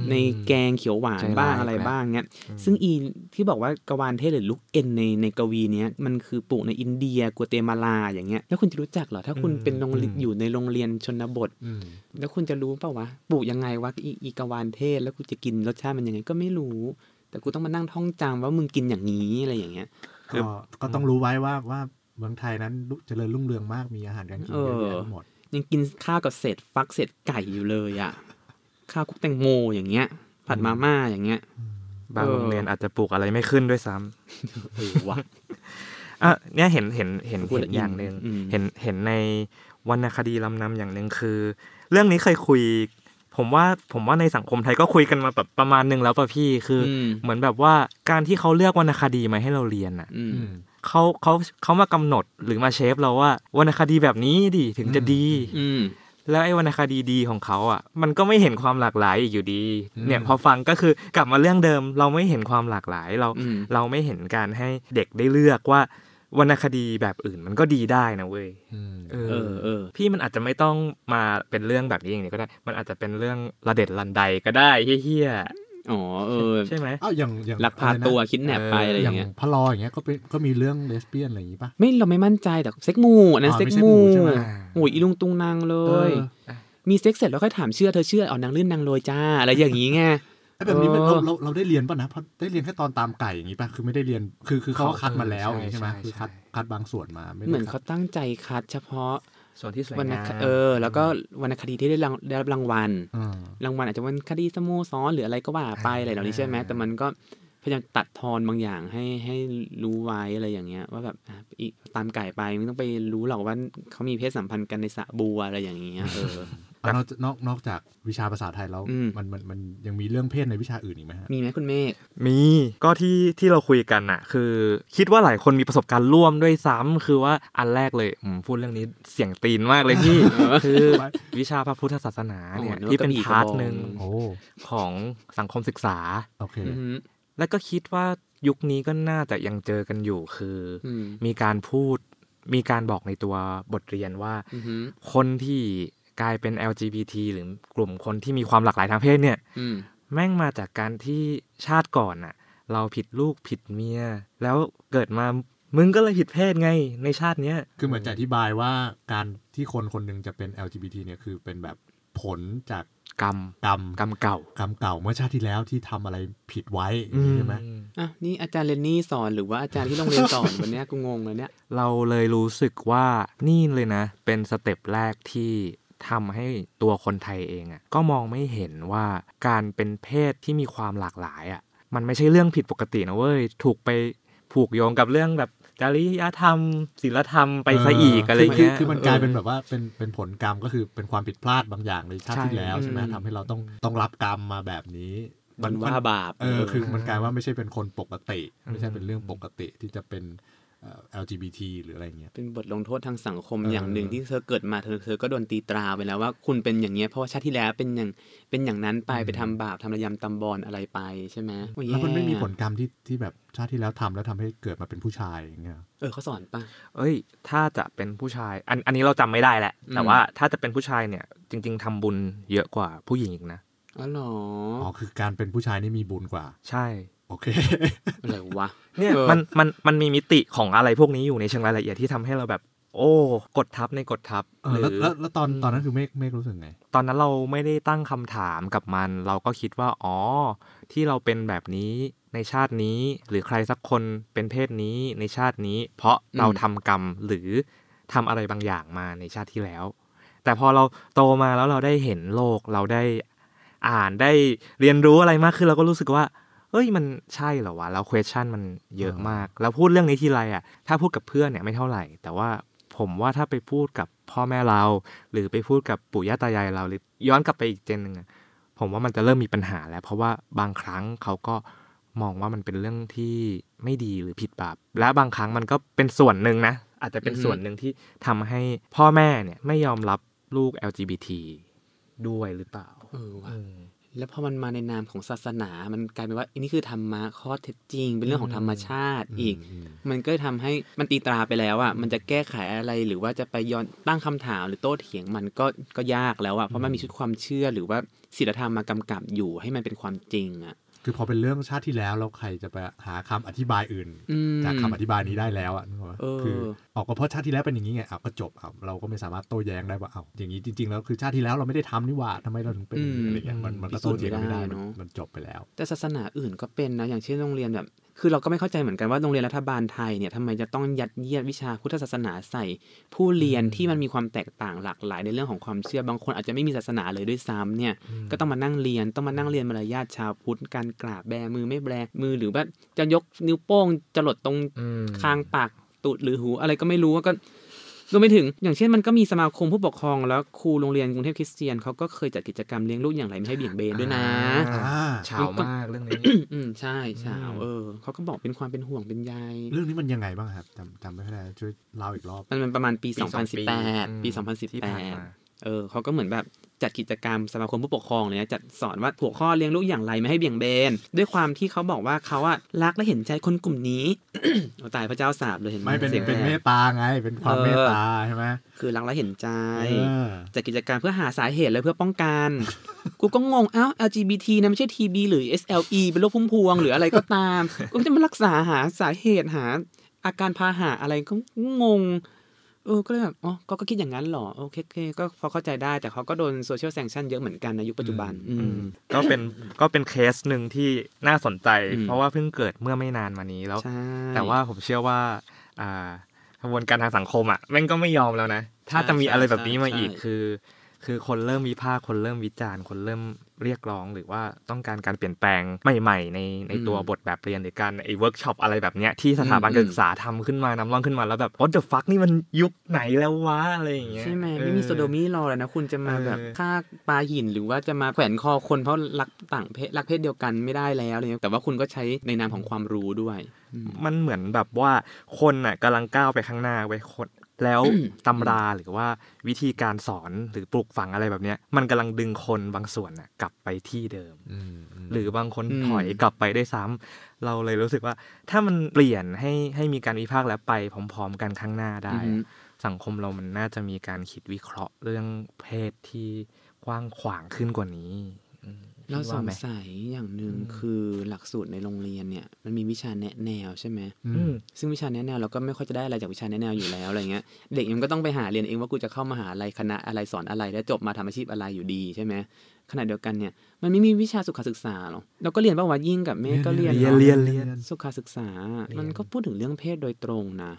B: ในแกงเขียวหวาน
C: ใจร้าย
B: บ้างอะไร
C: อีกแล้ว
B: บ้างเงี้ย ซึ่งอีที่บอกว่ากระวานเทศหรือลูกเอ็นในในกวีเนี้ยมันคือปลูกในอินเดียกัวเตมาลาอย่างเงี้ย แล้วคุณจะรู้จักเหรอ ถ้าคุณเป็นโรงเรียนอยู่ในโรงเรียนชนบท
A: อืม
B: แล้วคุณจะรู้เปล่าวะ ปลูกยังไงวะอีอีกระวานเทศ แล้วกูจะกินรสชาติมันยังไงก็ไม่รู้ แต่กูต้องมานั่งท่องจำว่ามึงกินอย่างนี้อะไรอย่างเงี้ย
A: ก็ก็ต้องรู้ไว้ว่าว่าเมืองไทยนั้นเจริญรุ่งเรืองมากมีอาหารการกินเยอะแยะไปหมด
B: ยังกินข้าวกับเศษฟักเศษไก่อยู่เลยอะ ข้าวคลุกแตงโมอย่างเงี้ย ผัดมาม่าอย่างเงี้ย
C: บาง
B: เออ
C: โรงเรียนอาจจะปลูกอะไรไม่ขึ้นด้วยซ้ำ
B: เออวะ
C: อะเนี่ยเห็นเห็นเห็น
B: พูด
C: เห็นอย่างหนึ่ง
B: อืม
C: เห็นเห็นในวรรณคดีลำนำอย่างหนึ่งคือ เรื่องนี้เคยคุย ผมว่าผมว่าในสังคมไทยก็คุยกันมาแบบประมาณหนึ่งแล้วป่ะพี่คืออ
B: ม
C: เหมือนแบบว่าการที่เขาเลือกวรรณคดีมาให้เราเรียนอะ
B: อืม
A: อืม
C: เขาเขาเขามากำหนดหรือมาเชฟเราว่าวรรณคดีแบบนี้ดิถึงจะ
A: อืม
C: ดี
B: อืม
C: แล้วไอ้วรรณคดีดีของเขาอะ มันก็ไม่เห็นความหลากหลายอีกอยู่ดี
A: อืม
C: เนี่ยพอฟังก็คือกลับมาเรื่องเดิม เราไม่เห็นความหลากหลายเรา
B: อืม
C: เราไม่เห็นการให้เด็กได้เลือกว่าวรรณคดีแบบอื่นมันก็ดีได้นะเว้ย
A: อืม
C: เอ
B: เออเออ
C: พี่มันอาจจะไม่ต้องมาเป็นเรื่องแบบนี้อย่างเดียวก็ได้ มันอาจจะเป็นเรื่องระเด็ดรันใดก็ได้เฮี้ย
B: อ๋อเออ
C: ๆใช่ไหม
A: อ้าวอย่างอย่าง
B: ลักพาตัวคิดแนบไปอะไร
A: อ
B: อย่างย่างเงี้ย
A: พะลออย่างเงี้ยก็เป็นก็มีเรื่องเลสเบี้ยนอะไรอย่างงี้ป่ะ
B: ไม่เราไม่มั่นใจแต่เซ็กมูอันนั้น
A: อ๋อ
B: เซ็ก
A: ไม่ใช่
B: มู
A: หมู่ใช่ไหม
B: โอ้ยอีลุงตุงนางเล
A: เอยอ
B: มีเซ็กเสร็จแล้วค่อยถามเชื่อเธอเชื่อเอานางลื่นนางโรยจ้าอะไรอย่างงี้ไง
A: ไอ้แบบนี้มัน
B: เอ
A: เรา
B: อ
A: เราเราได้เรียนป่ะนะเพราะได้เรียนแค่ตอนตามไก่อย่างงี้ป่ะคือไม่ได้เรียนคือคือเขาก็คัดมาแล้ว
C: ใช่
A: อย่างงี้ใช่ไหม
C: ใช่
A: คือคัด
C: ใช่
A: คัดบางส่วนมาไม่ได้
B: เหมือน
A: คั
B: เขา
A: ด
B: ตั้งใจคัดเฉพาะ
C: ส่วนที่สวยว
B: รรณ
C: งาม
B: คเออ แล้วก็วรรณคดีที่ได้รางได้รับรางวัล
A: อ่ารา
B: งวัลอาจจะเป็นคดีสโมสรหรืออะไรก็ว่าไปอะไรเหล่านี้ใช่ไหมแต่มันก็พยายามตัดทอนบางอย่างให้ให้รู้ไว้อะไรอย่างเงี้ย ว่าแบบอะอีตามไก่ไปไม่ต้องไปรู้หรอกว่าเขามีเพศสัมพันธ์กันในสระบัวอะไรอย่างเงี้ยเออ
A: อะ นอกนอกนอกจากวิชาภาษาไทยแล้ว
B: อืม
A: มันมันมันยังมีเรื่องเพศในวิชาอื่นอีกไหมฮะ
B: มีไหมคุณเมฆ
C: มีก็ที่ที่เราคุยกันน่ะคือ คิดว่าหลายคนมีประสบการณ์ร่วมด้วยซ้ำคือว่าอันแรกเลยอืมพูดเรื่องนี้เสียงตีนมากเลยพี่คือวิชาพระพุทธศาสนาเนี่ย
B: อ๋อนึกว่า
C: ที่เป็น
B: กระบี่
C: พาร์ท
B: กระบอง
C: หนึ่ง
A: โอ้
C: ของสังคมศึกษา
A: โอเค
B: อือหือ
C: แล้วก็คิดว่ายุคนี้ก็น่าจะยังเจอกันอยู่คือ
B: อืม
C: มีการพูดมีการบอกในตัวบทเรียนว่า
B: อือหือ
C: คนที่ กลายเป็น LGBT หรือกลุ่มคนที่มีความหลากหลายทางเพศเนี่ย
B: อืม
C: แม่งมาจากการที่ชาติก่อนน่ะเราผิดลูกผิดเมีย แล้วเกิดมามึงก็เลยผิดเพศไงในชาติเนี้ย
A: คือเหมือนจะอธิบายว่าการที่คนคนหนึ่งจะเป็น LGBT เนี่ยคือเป็นแบบผลจาก
C: กรรม
A: กรรม
C: กรรมเก่าก
A: รรมเก่าเมื่อชาติที่แล้วที่ทำอะไรผิดไว้อย่างนี้ใช่ไหม
C: อืม
B: อะนี่อาจารย์เรนนี่สอนหรือว่าอาจารย์ที่โรงเรียนสอนวันเนี้ยกูงงเลยเนี่ย
C: เราเลยรู้สึกว่านี่เลยนะ เป็นสเต็ปแรกที่ ทำให้ตัวคนไทยเองอะ่ะก็มองไม่เห็นว่าการเป็นเพศที่มีความหลากหลายอะ่ะมันไม่ใช่เรื่องผิดปกตินะเว้ยถูกไปผูกโยงกับเรื่องแบบจริยธรรมศีลธรรมไปซะอีกอะไร
A: คืคื
C: เงี้ย
A: คือมันกลายเป็นแบบว่าเป็นเป็นผลกรรมก็คือเป็นความผิดพลาดบางอย่างในชาติ
C: ใช่
A: ที่แล้วใช่ไหม
B: อืม
A: ทำให้เราต้องต้องรับกรรมมาแบบนี้
B: มันว่าบาป
A: เออคือมันกลายว่าไม่ใช่เป็นคนปกติ ไม่ใช่
C: อืม
A: เป็นเรื่องปกติที่จะเป็นเอ่อ LGBT หรืออะไรเงี้ย
B: เป็นบทลงโทษทางสังคม
A: เออ
B: อ
A: อย่าง
B: หนึ่งที่เธอเกิดมาเธอเธอก็โดนตีตราไปแล้วว่าคุณเป็นอย่างเงี้ยเพราะว่าชาติที่แล้วเป็นอย่างเป็นอย่างนั้นไปไปทำบาปทำระยำตำบอลอะไรไปใช่ไหมโอ้ย
A: แล้วมันไม่มี
B: ย่
A: ผลกรรมที่ที่แบบชาติที่แล้วทำแล้วทำให้เกิดมาเป็นผู้ชายอย่างเงี้ย
B: เออเขาสอนปะ
C: เอ้ย ถ้าจะเป็นผู้ชาย อันอันนี้เราจำไม่ได้แหละ
B: อืม
C: แต่ว่าถ้าจะเป็นผู้ชายเนี่ย จริง ๆทำบุญเยอะกว่าผู้หญิงอีกนะ
B: อ๋อเหรอ
A: อ๋อคือการเป็นผู้ชายนี่มีบุญกว่า
C: ใช่
A: โอเค
B: อะไรวะ
C: เนี่ย
B: เออ
C: มันมันมันมีมิติของอะไรพวกนี้อยู่ในเชิงรายละเอียดที่ทำให้เราแบบ โอ้กดทับในกดทับ
A: เออแล้ว
C: หรือ
A: แล้วแล้วตอนตอนนั้นคือเมฆเมฆรู้สึกไง
C: ตอนนั้นเราไม่ได้ตั้งคำถามกับมัน เราก็คิดว่าอ๋อที่เราเป็นแบบนี้ในชาตินี้ หรือใครสักคนเป็นเพศนี้ในชาตินี้ เพราะเราทำกรรมหรือทำอะไรบางอย่างมาในชาติที่แล้ว แต่พอเราโตมาแล้วเราได้เห็นโลกเราได้อ่านได้เรียนรู้อะไรมากขึ้นเราก็รู้สึกว่า เอ้ยมันใช่เหรอวะแล้ว question มันเยอะมาก แล้วพูดเรื่องนี้ทีไรอะถ้าพูดกับเพื่อนเนี่ยไม่เท่าไหร่ แต่ว่าผมว่าถ้าไปพูดกับพ่อแม่เรา หรือไปพูดกับปู่ย่าตายายเราหรือย้อนกลับไปอีกเจนหนึ่งอะผมว่ามันจะเริ่มมีปัญหาแล้ว เพราะว่าบางครั้งเขาก็มองว่ามันเป็นเรื่องที่ไม่ดีหรือผิดบาปและบางครั้งมันก็เป็นส่วนหนึ่งนะ อาจจะเป็น
B: อือฮึ
C: ส่วนหนึ่งที่ทำให้พ่อแม่เนี่ยไม่ยอมรับลูก LGBT ด้วยหรือเปล่า
B: เออว่ะ
C: อืม
B: แล้วพอมันมาในนามของศาสนา มันกลายเป็นว่าอันนี้คือธรรมะข้อเท็จจริง เป็นเรื่องของธรรมชาติอีก
A: อืม
B: มันก็ทำให้มันตีตราไปแล้วอะมันจะแก้ไขอะไรหรือว่าจะไปย้อนตั้งคำถามหรือโต้เถียงมันก็ก็ยากแล้วอะเพราะมันมีชุดความเชื่อหรือว่าศีลธรรมมากำกับอยู่ให้มันเป็นความจริงอะ
A: คือพอเป็นเรื่องชาติที่แล้วแล้วใครจะไปหาคำอธิบายอื่น
B: อืม
A: จากคำอธิบายนี้ได้แล้วอะนึกออกปะ
B: เออ
A: คือออกก็เพราะชาติที่แล้วเป็นอย่างนี้ไงเอาก็จบเอาเราก็ไม่สามารถโต้แย้งได้ว่าเอาอย่างนี้จริงๆแล้วคือชาติที่แล้วเราไม่ได้ทำนี่หว่าทำไมเราถึงเป็นอย่างนี้อะไรเงี้ยมันมันก็โต้เถียงกันไม่ได้มันมันจบไปแล้ว
B: แต่ศาสนาอื่นก็เป็นนะอย่างเช่นโรงเรียนแบบ คือเราก็ไม่เข้าใจเหมือนกันว่าโรงเรียนรัฐบาลไทยเนี่ยทำไมจะต้องยัดเยียดวิชาพุทธศาสนาใส่ ผู้เรียนที่มันมีความแตกต่างหลากหลายในเรื่องของความเชื่อบางคนอาจจะไม่มีศาสนาเลยด้วยซ้ำเนี่ยก็ต้องมานั่งเรียนต้องมานั่งเรียนมารยาทชาวพุทธการกราบแบมือไม่แบมือหรือว่าจะยกนิ้วโป้งจะหลดตรง
C: อืม
B: คางปากตูดหรือหู อะไรก็ไม่รู้ก็ รวมไปถึงอย่างเช่นมันก็มีสมาคมผู้ปกครอง แล้วครูโรงเรียนกรุงเทพคริสเตียนเขาก็เคยจัดกิจกรรมเลี้ยงลูกอย่างไรไม่ให้เบี่ยงเบนด้วยนะ
C: อ่า
A: อ่า
C: เฉาวมากเรื่องนี้
B: อืมใช่ใช่
C: อืม
B: เออเขาก็บอกเป็นความเป็นห่วงเป็นใย
A: เรื่องนี้มันยังไงบ้างครับจำจำไม่ได้ช่วยเล่าอีกรอบ
B: มันมันประมาณปี
C: ปีสองปี
B: 2018 ปี
C: ที่ผ่านมา
B: 2018เออเขาก็เหมือนแบบ จัดกิจกรรมสมาคมผู้ปกครองเลยนะจัดสอนว่าหัวข้อเลี้ยงลูกอย่างไรไม่ให้เบี่ยงเบน ด้วยความที่เขาบอกว่าเขาอะรักและเห็นใจคนกลุ่มนี้โอ้ตายพระเจ้าสาบเลยเห็นไหม
A: ไม่เป็น
B: สียง
A: เป็น
B: แห
A: เม
B: บ
A: ตตาไง เป็นความ
B: เออ
A: เมตตาใช่ไหม
B: คือรักและเห็นใจ
A: เออ
B: จัดกิจกรรมเพื่อหาสาเหตุและเพื่อป้องกันกูก็งงเอ้า LGBT นะไม่ใช่ TB หรือ SLE เป็นโรคพุ่มพวง หรืออะไรก็ตามก็จะมารักษาหาสาเหตุหาอาการพาหะอะไรก็งง เออก็เลยแบบอ๋อก็ก็คิดอย่างนั้นเหรอโอเคโอเคก็พอเข้าใจได้แต่เขาก็โดน social sanction เยอะเหมือนกันในยุคปัจจุบันอืม
C: ก็เป็นก็เป็นเคสหนึ่งที่น่าสนใจ
B: อืม
C: เพราะว่าเพิ่งเกิดเมื่อไม่นานมานี้แล้ว
B: ใช่
C: แต่ว่าผมเชื่อว่าอ่ากระบวนการทางสังคมอะแม่งก็ไม่ยอมแล้วนะ ถ้าจะมีอะไรแบบนี้มาอีกคือ คือคนเริ่มวิพากษ์คนเริ่มวิจารณ์คนเริ่ม เรียกร้องหรือว่าต้องการการเปลี่ยนแปลงใหม่ๆในในตัวบทแบบเรียนหรือการไอ้เวิร์กช็อปอะไรแบบเนี้ยที่สถาบันการศึกษาทำขึ้นมานำร่องขึ้นมาแล้วแบบ what the fuck นี่มันยุคไหนแล้ววะอะไรอย่างเงี้ย
B: ใช่ไหม
C: เออ
B: ไม่มี sodomy law เลยนะคุณจะมาแบบ
C: เออ
B: ฆ่าปาหินหรือว่าจะมาแขวนคอคนเพราะรักต่างเพศรักเพศเดียวกันไม่ได้แล้วอะไรเงี้ยแต่ว่าคุณก็ใช้ในนามของความรู้ด้วยอืม
C: มันเหมือนแบบว่าคนน่ะกำลังก้าวไปข้างหน้าไปคน แล้วตำราหรือว่าวิธีการสอนหรือปลูกฝังอะไรแบบเนี้ย มันกำลังดึงคนบางส่วนน่ะกลับไปที่เดิม
A: อืมม
C: หรือบางคน
B: อืม
C: ถอยกลับไปด้วยซ้ำเราเลยรู้สึกว่า ถ้ามันเปลี่ยนให้ให้มีการวิพากษ์และไปพร้อม ๆ กันข้างหน้าได้
B: อือฮึ
C: สังคมเรามันน่าจะมีการคิดวิเคราะห์เรื่องเพศที่กว้างขวางขึ้นกว่านี้อืม
B: เรา
C: คิด
B: ส
C: ว่างไหม
B: สัยอย่างหนึ่ง
C: อืม
B: คือหลักสูตรในโรงเรียนเนี่ย มันมีวิชาแนะแนวใช่ไหม
A: อื
C: อื
A: ม
C: ม
B: ซึ่งวิชาแนะแนวเราก็ไม่ค่อยจะได้อะไรจากวิชาแนะแนวอยู่แล้วอะไรเงี้ยเด็กมันก็ต้องไปหาเรียนเองว่ากูจะเข้ามหา'ลัยอะไรคณะอะไรสอนอะไรแล้วจบมาทำอาชีพอะไรอยู่ดีใช่ไหมขณะเดียวกันเนี่ยมันไม่มีวิชาสุขศึกษาหรอกเราก็เรียนป่าวว่ายิ่งกับเมฆก็เรียน
C: เรียน
B: อะ
C: เรียนเรียน
B: สุขศึกษา
C: เรียน
B: มันก็พูดถึงเรื่องเพศโดยตรงนะ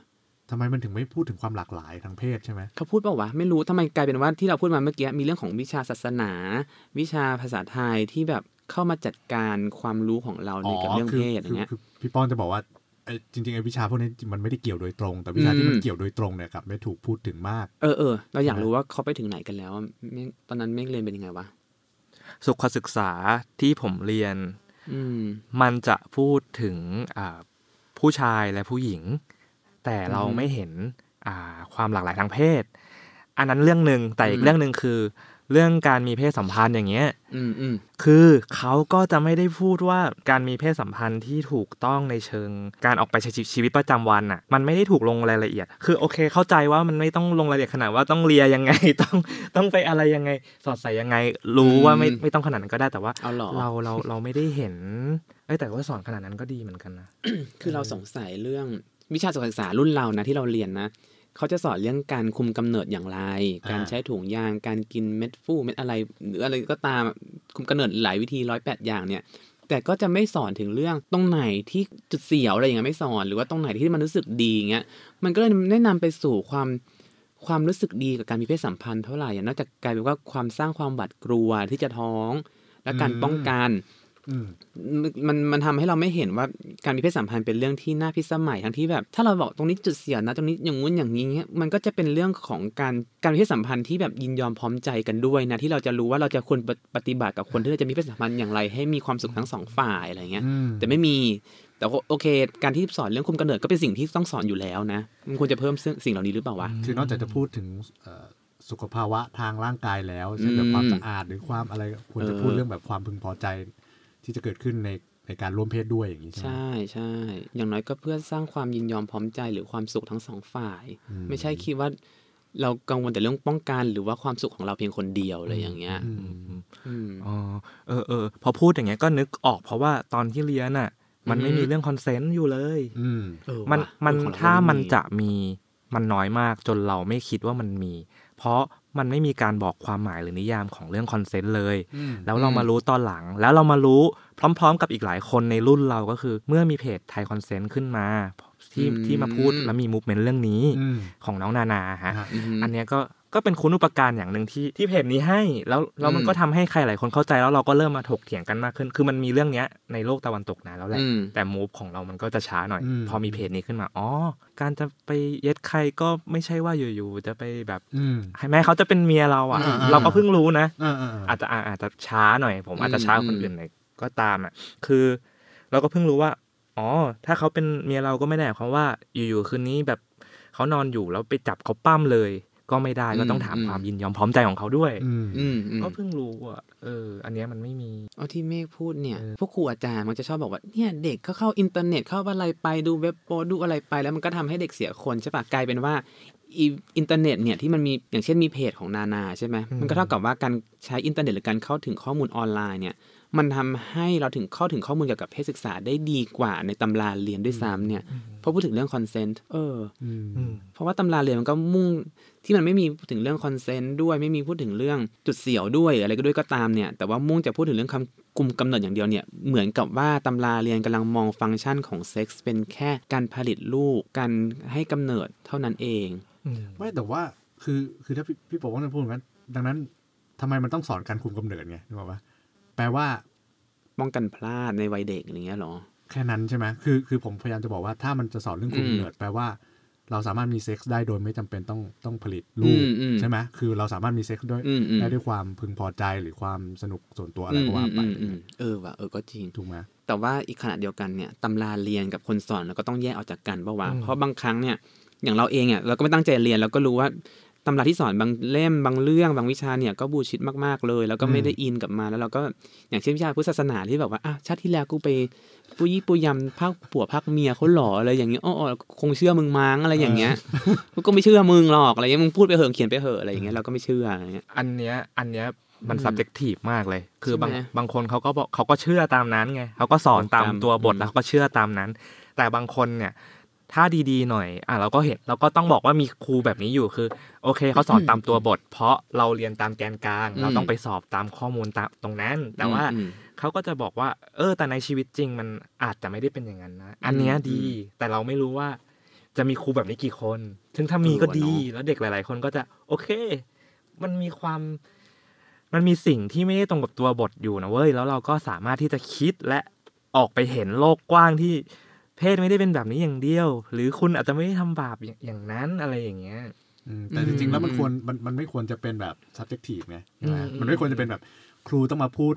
A: ทำไมมันถึงไม่พูดถึงความหลากหลายทางเพศใช่ไหม
B: เขาพูดเปล่าวะไม่รู้ทำไมกลายเป็นว่าที่เราพูดมาเมื่อกี้มีเรื่องของวิชาศาสนา วิชาภาษาไทยที่แบบเข้ามาจัดการความรู้ของเราในกับเรื่อง
A: คื
B: เพศอย่างเงี้ย
A: คือพี่ป้อนจะบอกว่าไอ้จริงๆไอ้วิชาพวกนี้มันไม่ได้เกี่ยวโดยตรง แต่วิชาที่มัน
B: อืม
A: เกี่ยวโดยตรงเนี่ยกลับไม่ถูกพูดถึงมาก
B: เออเออเราอยาก
A: ใช่ไหม
B: รู้ว่าเขาไปถึงไหนกันแล้วอะเมฆตอนนั้นเมฆเรียนเป็นยังไงวะ
C: สุขศึกษาที่ผมเรียน
B: อืม
C: มันจะพูดถึงอ่าผู้ชายและผู้หญิง แต่เรา
B: อือฮึ
C: ไม่เห็นอ่าความหลากหลายทางเพศ อันนั้นเรื่องหนึ่งแต่อี
B: อื
C: ก
B: ม
C: เรื่องหนึ่งคือ เรื่องการมีเพศสัมพันธ์อย่างเงี้ย
B: อืมอืม
C: คือเขาก็จะไม่ได้พูดว่าการมีเพศสัมพันธ์ที่ถูกต้องในเชิง การออกไปใช้ชีวิตประจำวันอะ มันไม่ได้ถูกลงรายละเอียด คือโอเค เข้าใจว่ามันไม่ต้องลงรายละเอียดขนาดว่าต้องเลียยังไงต้องต้องไปอะไรยังไง สอดใส่ยังไง รู้ว่าไม่ไม่ต้องขนาดนั้นก็ได้แต่ว่า
B: เอาเหรอ
C: เราเราเราไม่ได้เห็นเอ้ยแต่ว่าสอนขนาดนั้นก็ดีเหมือนกันนะ
B: คือเราสงสัยเรื่อง วิชาศึกษารุ่นเรานะที่เราเรียนนะเขาจะสอนเรื่องการคุมกำเนิดอย่างไร
A: อ่า
B: การใช้ถุงยาง การกินเม็ดฟูเม็ดอะไร หรืออะไรก็ตามคุมกำเนิดหลายวิธีร้อยแปดอย่างเนี่ย แต่ก็จะไม่สอนถึงเรื่องตรงไหนที่จุดเสียวอะไรอย่างเงี้ยไม่สอน หรือว่าตรงไหนที่มันรู้สึกดีอย่างเงี้ย มันก็เลยแนะนำไปสู่ความความรู้สึกดีกับการมีเพศสัมพันธ์เท่าไหร่อะนอกจากกลายเป็นว่าความสร้างความหวาดกลัวที่จะท้อง และการป้องกัน
A: อื ม
B: มันมันมันทำให้เราไม่เห็นว่าการมีเพศสัมพันธ์เป็นเรื่องที่น่าพิสมัยทั้งที่แบบ ถ้าเราบอกตรงนี้จุดเสียนะตรงนี้อย่างงู้นอย่างนี้เงี้ยมันก็จะเป็นเรื่องของการการมีเพศสัมพันธ์ที่แบบยินยอมพร้อมใจกันด้วยนะที่เราจะรู้ว่าเราจะควรปฏิปฏิบัติกับคนที่เราจะมีเพศสัมพันธ์อย่างไร ให้มีความสุขทั้งสองฝ่ายอะไรเงี้ย
A: อืม
B: แต่ไม่มีแต่ว่าโอเค การที่สอนเรื่องคุมกำเนิดก็เป็นสิ่งที่ต้องสอนอยู่แล้วนะมันควรจะเพิ่มสิ่งสิ่งเหล่านี้หรือเปล่าวะ
A: คือนอกจากจะพูดถึงเอ่อสุขภาวะทางร่างกายแล้วเช่นแบบ
B: อืม
A: ความสะอาดหรือความอะไรควรจะ
B: เออ
A: พูดเรื่องแบบความพึงพอใจ ที่จะเกิดขึ้นในในการร่วมเพศด้วยอย่างนี้ใช่ไหม
B: ใช่ใช่อย่างน้อยก็เพื่อสร้างความยินยอมพร้อมใจหรือความสุขทั้งสองฝ่าย
A: อืม
B: ไม่ใช่คิดว่าเรากังวลแต่เรื่องป้องกันหรือว่าความสุขของเราเพียงคนเดียวอะไรอย่างเงี้ย
A: อืม
B: อืม
C: อ๋อเออเออพอพูดอย่างเงี้ยก็นึกออกเพราะว่าตอนที่เรียนอะ มัน
B: อือฮึ
C: ไม่มีเรื่อง consent อยู่เลย
A: อืม
B: เออ
C: มัน
B: ว่ะ
C: มัน
B: เออของเร
C: ถ้ามัน
B: ไจะ
C: มีมันน้อยมากจนเราไม่คิดว่ามันมี เพราะ มันไม่มีการบอกความหมายหรือนิยามของเรื่อง consent เลย
A: อืม
C: แล้วเรามารู้ตอนหลัง แล้วเรามารู้พร้อม ๆ กับอีกหลายคนในรุ่นเราก็คือ เมื่อมีเพจ Thai Consent ขึ้นมาที่
B: อืม
C: ที่มาพูดแล้วมี movement เรื่องนี้
A: อืม
C: ของน้องนานาฮะ
A: ฮะ
B: อือฮึ
C: อันเนี้ยก็ ก็เป็นคุณอุปการอย่างหนึ่งที่ที่เพจนี้ให้ แล้วแล้วมัน
B: อืม
C: ก็ทำให้ใครหลายคนเข้าใจแล้วเราก็เริ่มมาถกเถียงกันมากขึ้น คือมันมีเรื่องเนี้ยในโลกตะวันตกนานแล้วแหละ
B: อืม
C: แต่มูฟของเรามันก็จะช้าหน่อย
A: อืม
C: พอมีเพจนี้ขึ้นมาอ๋อการจะไปเย็ดใครก็ไม่ใช่ว่าอยู่ๆจะไปแบบ
A: อืม
C: ให้แม่เขาจะเป็นเมียเราอะ
A: อ่าๆ
C: เราก็เพิ่งรู้นะ
A: อ่าอ่าอ่า
C: อาจจะอ่าอาจจะช้าหน่อย ผมอาจจะช้ากว่าคน
B: อืม
C: อื่นหน่อยก็ตามอะคือ เราก็เพิ่งรู้ว่าอ๋อถ้าเขาเป็นเมียเราก็ไม่ได้หมายความว่าอยู่ๆคืนนี้แบบเขานอนอยู่แล้วไปจับเขาปั๊มเลย ก็ไม่ได้ก็ต้องถามความยินยอมพร้อมใจของเขาด้วย
A: อืม
B: อืมอืม
C: ก็เพิ่งรู้อะเออ อันเนี้ยมันไม่มี
B: เอาที่เมฆพูดเนี่ย
C: เออ
B: พวกครูอาจารย์มันจะชอบบอกว่าเนี่ยเด็กก็เข้าอินเทอร์เน็ตเข้าอะไรไปดูเว็บโป๊ดูอะไรไป แล้วมันก็ทำให้เด็กเสียคนใช่ปะกลายเป็นว่าอีอินเทอร์เน็ตเนี่ยที่มันมีอย่างเช่นมีเพจของนานาใช่ไหมมันก็เท่ากับว่าการใช้อินเทอร์เน็ตหรือการเข้าถึงข้อมูลออนไลน์เนี่ยมันทำให้เราถึงเข้าถึงข้อมูลเกี่ยวกับเพศศึกษาได้ดีกว่าในตำราเรียนด้วยซ้ำเนี่ยเพราะพูดถึงเรื่อง consent เออ
A: อืม
C: อืม
B: เพราะว่าตำราเรียนมันก็มุ่ง ที่มันไม่มีพูดถึงเรื่อง consent ด้วยไม่มีพูดถึงเรื่องจุดเสียวด้วยอะไรก็ด้วยก็ตามเนี่ยแต่ว่ามุ่งจะพูดถึงเรื่องการคุมกำเนิดอย่างเดียวเนี่ยเหมือนกับว่าตำราเรียนกำลังมองฟังก์ชันของเซ็กส์เป็นแค่การผลิตลูกการให้กำเนิดเท่านั้นเอง
C: อืม
A: ไม่แต่ว่าคือคือถ้าพี่พี่ปกว่าจะพูดอย่างนั้นดังนั้นทำไมมันต้องสอนการคุมกำเนิดไงนึกออกปะแปลว่า
B: ป้องกันพลาดในวัยเด็กอย่างเงี้ยเหรอ
A: แค่นั้นใช่ไหมคือคือผมพยายามจะบอกว่าถ้ามันจะสอนเรื่องคุม
B: อืม
A: กำเนิดแปลว่า เราสามารถมีเซ็กส์ได้โดยไม่จำเป็นต้องต้องผลิตลูก
B: อืมอืม
A: ใช่ไหมคือเราสามารถมีเซ็กส์ด้วย
B: อืมอืม
A: ได้ด้วยความพึงพอใจหรือความสนุกส่วนตัวอะไร
B: อืม
A: ก็ว่าไป
B: อืมอืมเออว่ะเออก็จริง
A: ถูกไหม
B: แต่ว่าอีกขณะเดียวกันเนี่ยตำราเรียนกับคนสอนเราก็ต้องแยกออกจากกันเพราะว่า
C: อืม
B: เพราะบางครั้งเนี่ยอย่างเราเองอะเราก็ไม่ตั้งใจเรียนเราก็รู้ว่า ตำราที่สอนบางเล่มบางเรื่องบางวิชาเนี่ยก็ bullshit มากๆเลย แล้วก็ไม่ได้อินกับมาแล้วเราก็อย่างเช่นวิชาพุทธศาสนาที่แบบว่าอ้าวชาติที่แล้วกูไปปุยยี่ปุยยำพักผัวพักเมียเขาหล่ออะไรอย่างเงี้ยอ้อๆคงเชื่อมึงมั้งอะไรอย่างเงี้ยกูก็ไม่เชื่อมึงหรอกอะไรเงี้ยมึงพูดไปเหอะเขียนไปเหอะอะไรอย่างเงี้ยเราก็ไม่เชื่ออะไรเงี้ย
C: อันเนี้ยอันเนี้ยมัน
B: อืม
C: subjective มากเลย คือบาง
B: ใช่ไหม
C: บางคนเขาก็บอกเขาก็เชื่อตามนั้นไงเขาก็สอนตาม
B: ตาม
C: ตัวบท
B: อืม
C: แล้วเขาก็เชื่อตามนั้น แต่บางคนเนี่ย ถ้าดีๆหน่อยอะเราก็เห็นเราก็ต้องบอกว่ามีครูแบบนี้อยู่คือ โอเคเขาสอนตามตัวบท เพราะเราเรียนตามแกนกลาง เราต้องไปสอบตามข้อมูลตามตรงนั้น แต่ว่า
B: อืม
C: เขาก็จะบอกว่า เออ แต่ในชีวิตจริงมันอาจจะไม่ได้เป็นอย่างนั้นนะอันเนี้ย
B: อืม
C: ดีแต่เราไม่รู้ว่า จะมีครูแบบนี้กี่คน ถึงถ้ามี
B: เออ
C: ก็ดี
B: ว่ะเนอะ
C: แล้วเด็กหลาย ๆ คนก็จะ โอเค มันมีความมันมีสิ่งที่ไม่ได้ตรงกับตัวบทอยู่นะเว้ยแล้วเราก็สามารถที่จะคิดและออกไปเห็นโลกกว้างที่ เพศไม่ได้เป็นแบบนี้อย่างเดียว หรือคุณอาจจะไม่ได้ทำบาปอย่างอย่างนั้นอะไรอย่างเงี้ย
A: อืมแต่จริงๆแล้วมันควรมันมันไม่ควรจะเป็นแบบ subjective ไงใช่ไหม
C: อืม
A: มันไม่ควรจะเป็นแบบครูต้องมาพูด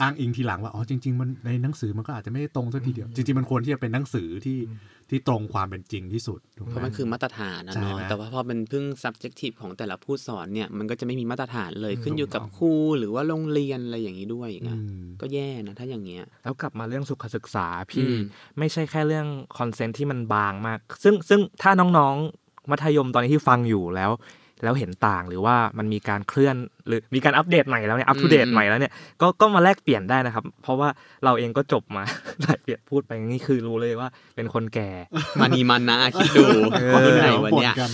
A: อ้างอิงทีหลังว่าอ๋อจริง ๆ มันในหนังสือมันก็อาจจะไม่ได้ตรงสักทีเดียว จริง ๆ มันควรที่จะเป็นหนังสือที่ที่ตรงความเป็นจริงที่สุดถูกไห
B: เพราะมันคือมาตรฐานนะ
A: ใช่
B: เนาะ
A: ไหม
B: แต่ว่าพอเป็นพึ่ง subjective ของแต่ละผู้สอนเนี่ยมันก็จะไม่มีมาตรฐานเลย
A: อืม
B: ขึ้นอยู่กับ
A: ถูกต้อง
B: ครูหรือว่าโรงเรียนอะไรอย่างนี้ด้วยอีก
A: อื
B: อะ
A: ม
B: ก็แย่นะถ้าอย่างเงี้ย
C: แล้วกลับมาเรื่องสุขศึกษาพี่
B: อืม
C: ไม่ใช่แค่เรื่อง consent ที่มันบางมาก ซึ่งซึ่งถ้าน้องๆมัธยมตอนนี้ที่ฟังอยู่แล้ว แล้วเห็นต่างหรือว่ามันมีการเคลื่อนหรือมีการอัปเดตใหม่แล้วเนี่ยอัปเดตใหม่แล้วเนี่ยก็ก็มาแลกเปลี่ยนได้นะครับ เพราะว่าเราเองก็จบมาหลายเปลี่ยนพูดไปนี่คือรู้เลยว่าเป็นคนแก่
B: มานีมันนะคิดดู
C: เออ
B: รุ่นไหนวะเนี่ย
A: ปนกัน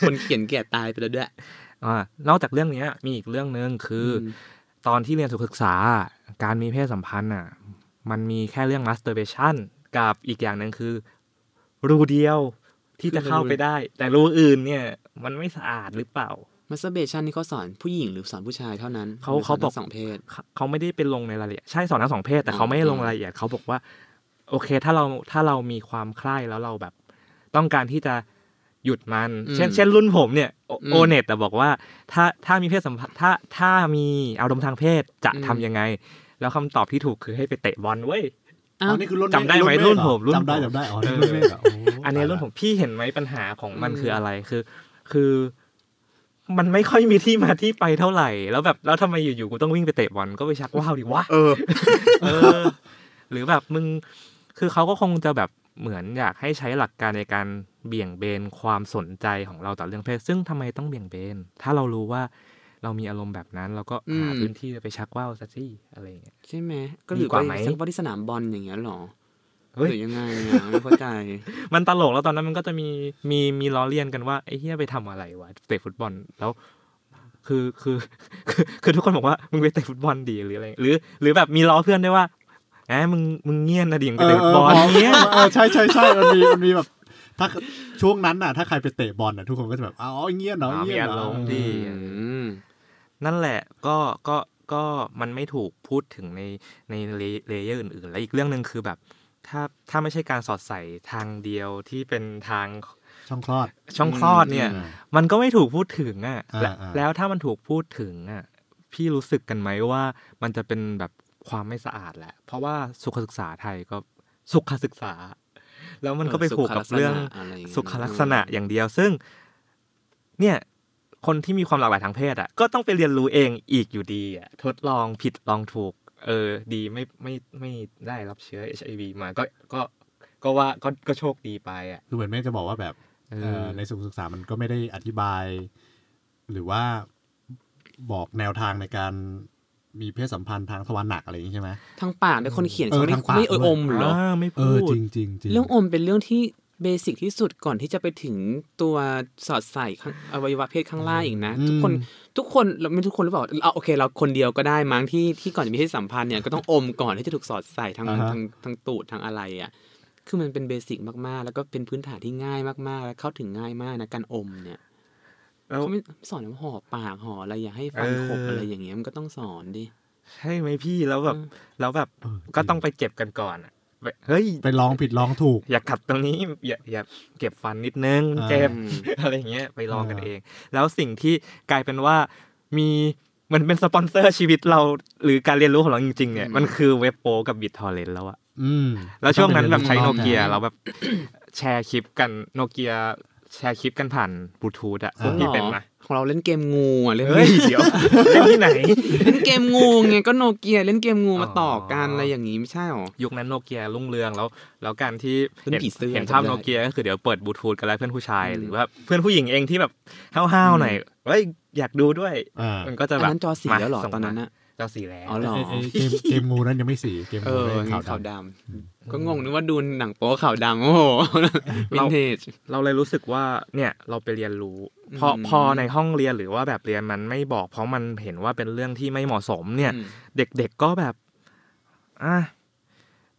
B: คนเขียนแก่ตายไปแล้วด้วย
C: อ่านอกจากเรื่องเนี้ยมีอีกเรื่องหนึ่งคืออ
B: ม
C: ตอนที่เรียนสุขศึกษาการมีเพศสัมพันธ์อะมันมีแค่เรื่อง masturbation กับอีกอย่างหนึ่งคือรูเดียว ที่จะเข้าไปได้ แต่รูอื่นเนี่ย มันไม่สะอาดหรือเปล่า
B: มัสเบชันนี่เขาสอนผู้หญิงหรือสอนผู้ชายเท่านั้น
C: เขา
B: หรื
C: เขาบอก
B: สนทั้งสองเพศ
C: เขาเขาไม่ได้เป็นลงในรายละเอียดใช่สอนทั้งสองเพศ แต่เขาไม่ได้ลง
B: อ๋อ
C: รายละเอียดเขาบอกว่า โอเคถ้าเราถ้าเรามีความใคร่แล้วเราแบบ ต้องการที่จะหยุดมัน เช่น เช่นรุ่นผมเนี่ยโอเน็ตบอกว่า ถ้าถ้ามีเพศสัมพันธ์ถ้าถ้ามีอารมณ์ทางเพศจะทำยังไง แล้วคำตอบที่ถูกคือให้ไปเตะบอลเว้ย
B: อ้า
A: อ๋
B: ว
A: อนี่คือรุ่น
C: จำได้ไหม
A: เก
C: รุ่น
A: เอ
C: ผมรุ่น
A: จำได้
C: ผม
A: จำได้อ๋อนี่รุ่นเมฆเหรอโอั
C: นนี้รุ่นผมพี่เห็นไหมปัญหาของมัน
B: อืม
C: คืออะไรคือ คือมันไม่ค่อยมีที่มาที่ไปเท่าไหร่ แล้วแบบแล้วทำไมอยู่ๆกูต้องวิ่งไปเตะบอลก็ไปชักว่าวดิวะ
B: เออ
C: เออหรือแบบมึงคือเขาก็คงจะแบบเหมือนอยากให้ใช้หลักการในการเบี่ยงเบนความสนใจของเราต่อเรื่องเพศซึ่งทำไมต้องเบี่ยงเบน ถ้าเรารู้ว่า เรามีอารมณ์แบบนั้น เราก็หา
B: อืม
C: พื้นที่ไปชักว่าวซะสิอะไรอย่างเงี้ย
B: ใช่ไหมก็
C: ดี
B: หรือก
C: ว่า
B: ไป
C: ไหม
B: สักว่าที่สนามบอลอย่างเงี้ยหรอ
C: เฮ้ย
B: หรือยังไงอะไม่เข้าใจ
C: มันตลกแล้วตอนนั้นมันก็จะมีมีมีล้อเลียนกันว่าไอ้เฮียไปทำอะไรวะเตะฟุตบอลแล้วคือคือคือคือทุกคนบอกว่ามึงไปเตะฟุตบอลดีหรืออะไรหรือ หรือแบบมีล้อเพื่อนด้วยว่าแหมมึงมึงเงียนนะดิมึงไปเตะฟุตบอลเงี้ย
A: เออใช่ใช่ใช่มันมีมันมีแบบถ้าช่วงนั้นน่ะ ถ้าใครไปเตะบอลน่ะทุกคนก็จะแบบอ๋อเงี้ยเนาะ
C: อ๋อ
A: เงี้ย
C: มีอารมณ์ดี
B: อืม
C: นั่นแหละก็ก็ก็มันไม่ถูกพูดถึงในใน layer อื่นๆ และอีกเรื่องหนึ่งคือแบบถ้าถ้าไม่ใช่การสอดใส่ทางเดียวที่เป็นทาง
A: ช่องคลอด
C: ช่องคลอดเนี่ย
A: อืม
C: มันก็ไม่ถูกพูดถึงอะ
A: อ่า
C: และ
A: อ่า
C: แล้วถ้ามันถูกพูดถึงอะพี่รู้สึกกันไหมว่ามันจะเป็นแบบความไม่สะอาดแหละ เพราะว่าสุขศึกษาไทยก็สุขศึกษา แล้วมันก็ไปผูกกับเรื่อง
B: สุขลักษณะอะไรอย่างเงี้ย
C: สุขลักษณะอย่างเดียวซึ่ง เนี่ย คนที่มีความหลากหลายทางเพศอะก็ต้องไปเรียนรู้เองอีกอยู่ดีอะทดลองผิดลองถูก เออ ดีไม่ไม่ไม่ได้รับเชื้อ HIV มาก็ก็ก็ว่าก็ก็โชคดีไปอะ
A: คือเหมือนแม่จะบอกว่าแบบ
C: เอ
A: เอ่
C: อ
A: อในสุขศึกษามันก็ไม่ได้อธิบาย หรือว่าบอกแนวทางในการมีเพศสัมพันธ์ทางทวารหนักอะไรอย่างนี้ใช่ไหม
B: ทางปากเนี่ยคนเขียน
A: เออ
B: เขาไม่
A: ทางปาก
B: ไม่เออ
A: ด้วย
B: อมเหรอ
C: อ่าไม่
A: เอ
C: พู
A: อ
C: ด
A: จริงจริงจริง
B: เรื่องอมเป็นเรื่องที่ เบสิกที่สุดก่อนที่จะไปถึงตัวสอดใส่ข้างอวัยวะเพศข้างล่างอีกนะ ทุกคนทุกคนเราไม่ทุกคนหรือเปล่าเอาโอเค เราคนเดียวก็ได้มั้งที่ที่ก่อนจะมีเพศสัมพันธ์เนี่ยก็ต้องอมก่อนที่จะถูกสอดใส่ทาง
A: อ่าฮะ
B: ทางทางตูดทางอะไรอะคือมันเป็นเบสิกมากๆ แล้วก็เป็นพื้นฐานที่ง่ายมากๆ แล้วเข้าถึงง่ายมากนะการอมเนี่ย
C: แล้ว
B: เขาไม่สอนว่าห่อปากห่ออะไรอย่าให้ฟันขบ
C: เอออ
B: อะไรอย่างเงี้ยมันก็ต้องสอนดิ
C: ใช่ไหมพี่แล้วแบบ
B: อืม
C: แล้วแบบ
A: เออ
C: ก็ต้องไปเจ็บกันก่อนอะแบบ เฮ้ย
A: ไปลองผิดลองถูก
C: อย่ากัดตรงนี้อย่าอย่าเก็บฟันนิดนึง
A: อ่า
C: เจ็บ
B: อืม
C: อะไรเงี้ยไปลองกัน
A: อ่า
C: เอง แล้วสิ่งที่กลายเป็นว่ามีมันเป็นสปอนเซอร์ชีวิตเราหรือการเรียนรู้ของเราจริง ๆ เนี่ย
B: อืม
C: มันคือเว็บโปกับบิตทอร์เรนแล้วอะ
A: อืม
C: แล้วช่วงนั้นแบบใช้
A: ต้
C: โน
A: องไป
C: เกีย
A: รีนรู้
C: เราแบบแชร์คลิปกันโนเกีย แชร์คลิปกันผ่านบลูทูธอะพวก
B: หร
C: พี่
B: อ
C: เป็นไหม
B: ของเราเล่นเกมงูอะเล่น
C: เฮ้ยเดี๋ยวเล่นที่ไหน
B: เล่นเกมงูไงก็โนเกียเล่นเกมงูมาต่อกัน
C: อ๋ออ
B: อะไรอย่างงี้ไม่ใช่หรอ
C: ยุคนั้นโนเกียรุ่งเรืองแล้ว แล้วการที่
B: เป็น
C: เห็น
B: ผีเสื้อ
C: เห็นภาพ
B: จำได้
C: โนเกียก็คือเดี๋ยวเปิดบลูทูธกันแล้วเพื่อนผู้ชาย
B: อืม
C: หรือว่าเพื่อนผู้หญิงเองที่แบบห้าวๆหน่อยเฮ้ยอยากดูด้วย
A: อ่า
C: มันก็จะ
B: อัน
C: แบบ
B: นั้นจอสีแล้วเหรอ
C: มาส่ง
B: ตอนนั้น
C: มา
B: อะ
C: จอสีแล้ว
B: อ๋อเหรอ
A: ไอ้ไอ้เกมเกมงูนั้นยังไม่สีเกม
B: เอ
A: งู
B: อ
A: เลย
B: นี่
A: ขาว
B: ขาว
A: ดำ
B: ดำก็งงนึกว่าดูหนังโป๊ขาวดำโอ้โหวินเทจ
C: เราเลยรู้สึกว่าเนี่ยเราไปเรียนรู้พอ
B: อืม
C: พอในห้องเรียนหรือว่าแบบเรียนมันไม่บอก เพราะมันเห็นว่าเป็นเรื่องที่ไม่เหมาะสมเนี่ย
B: อืม
C: เด็กๆก็แบบอะ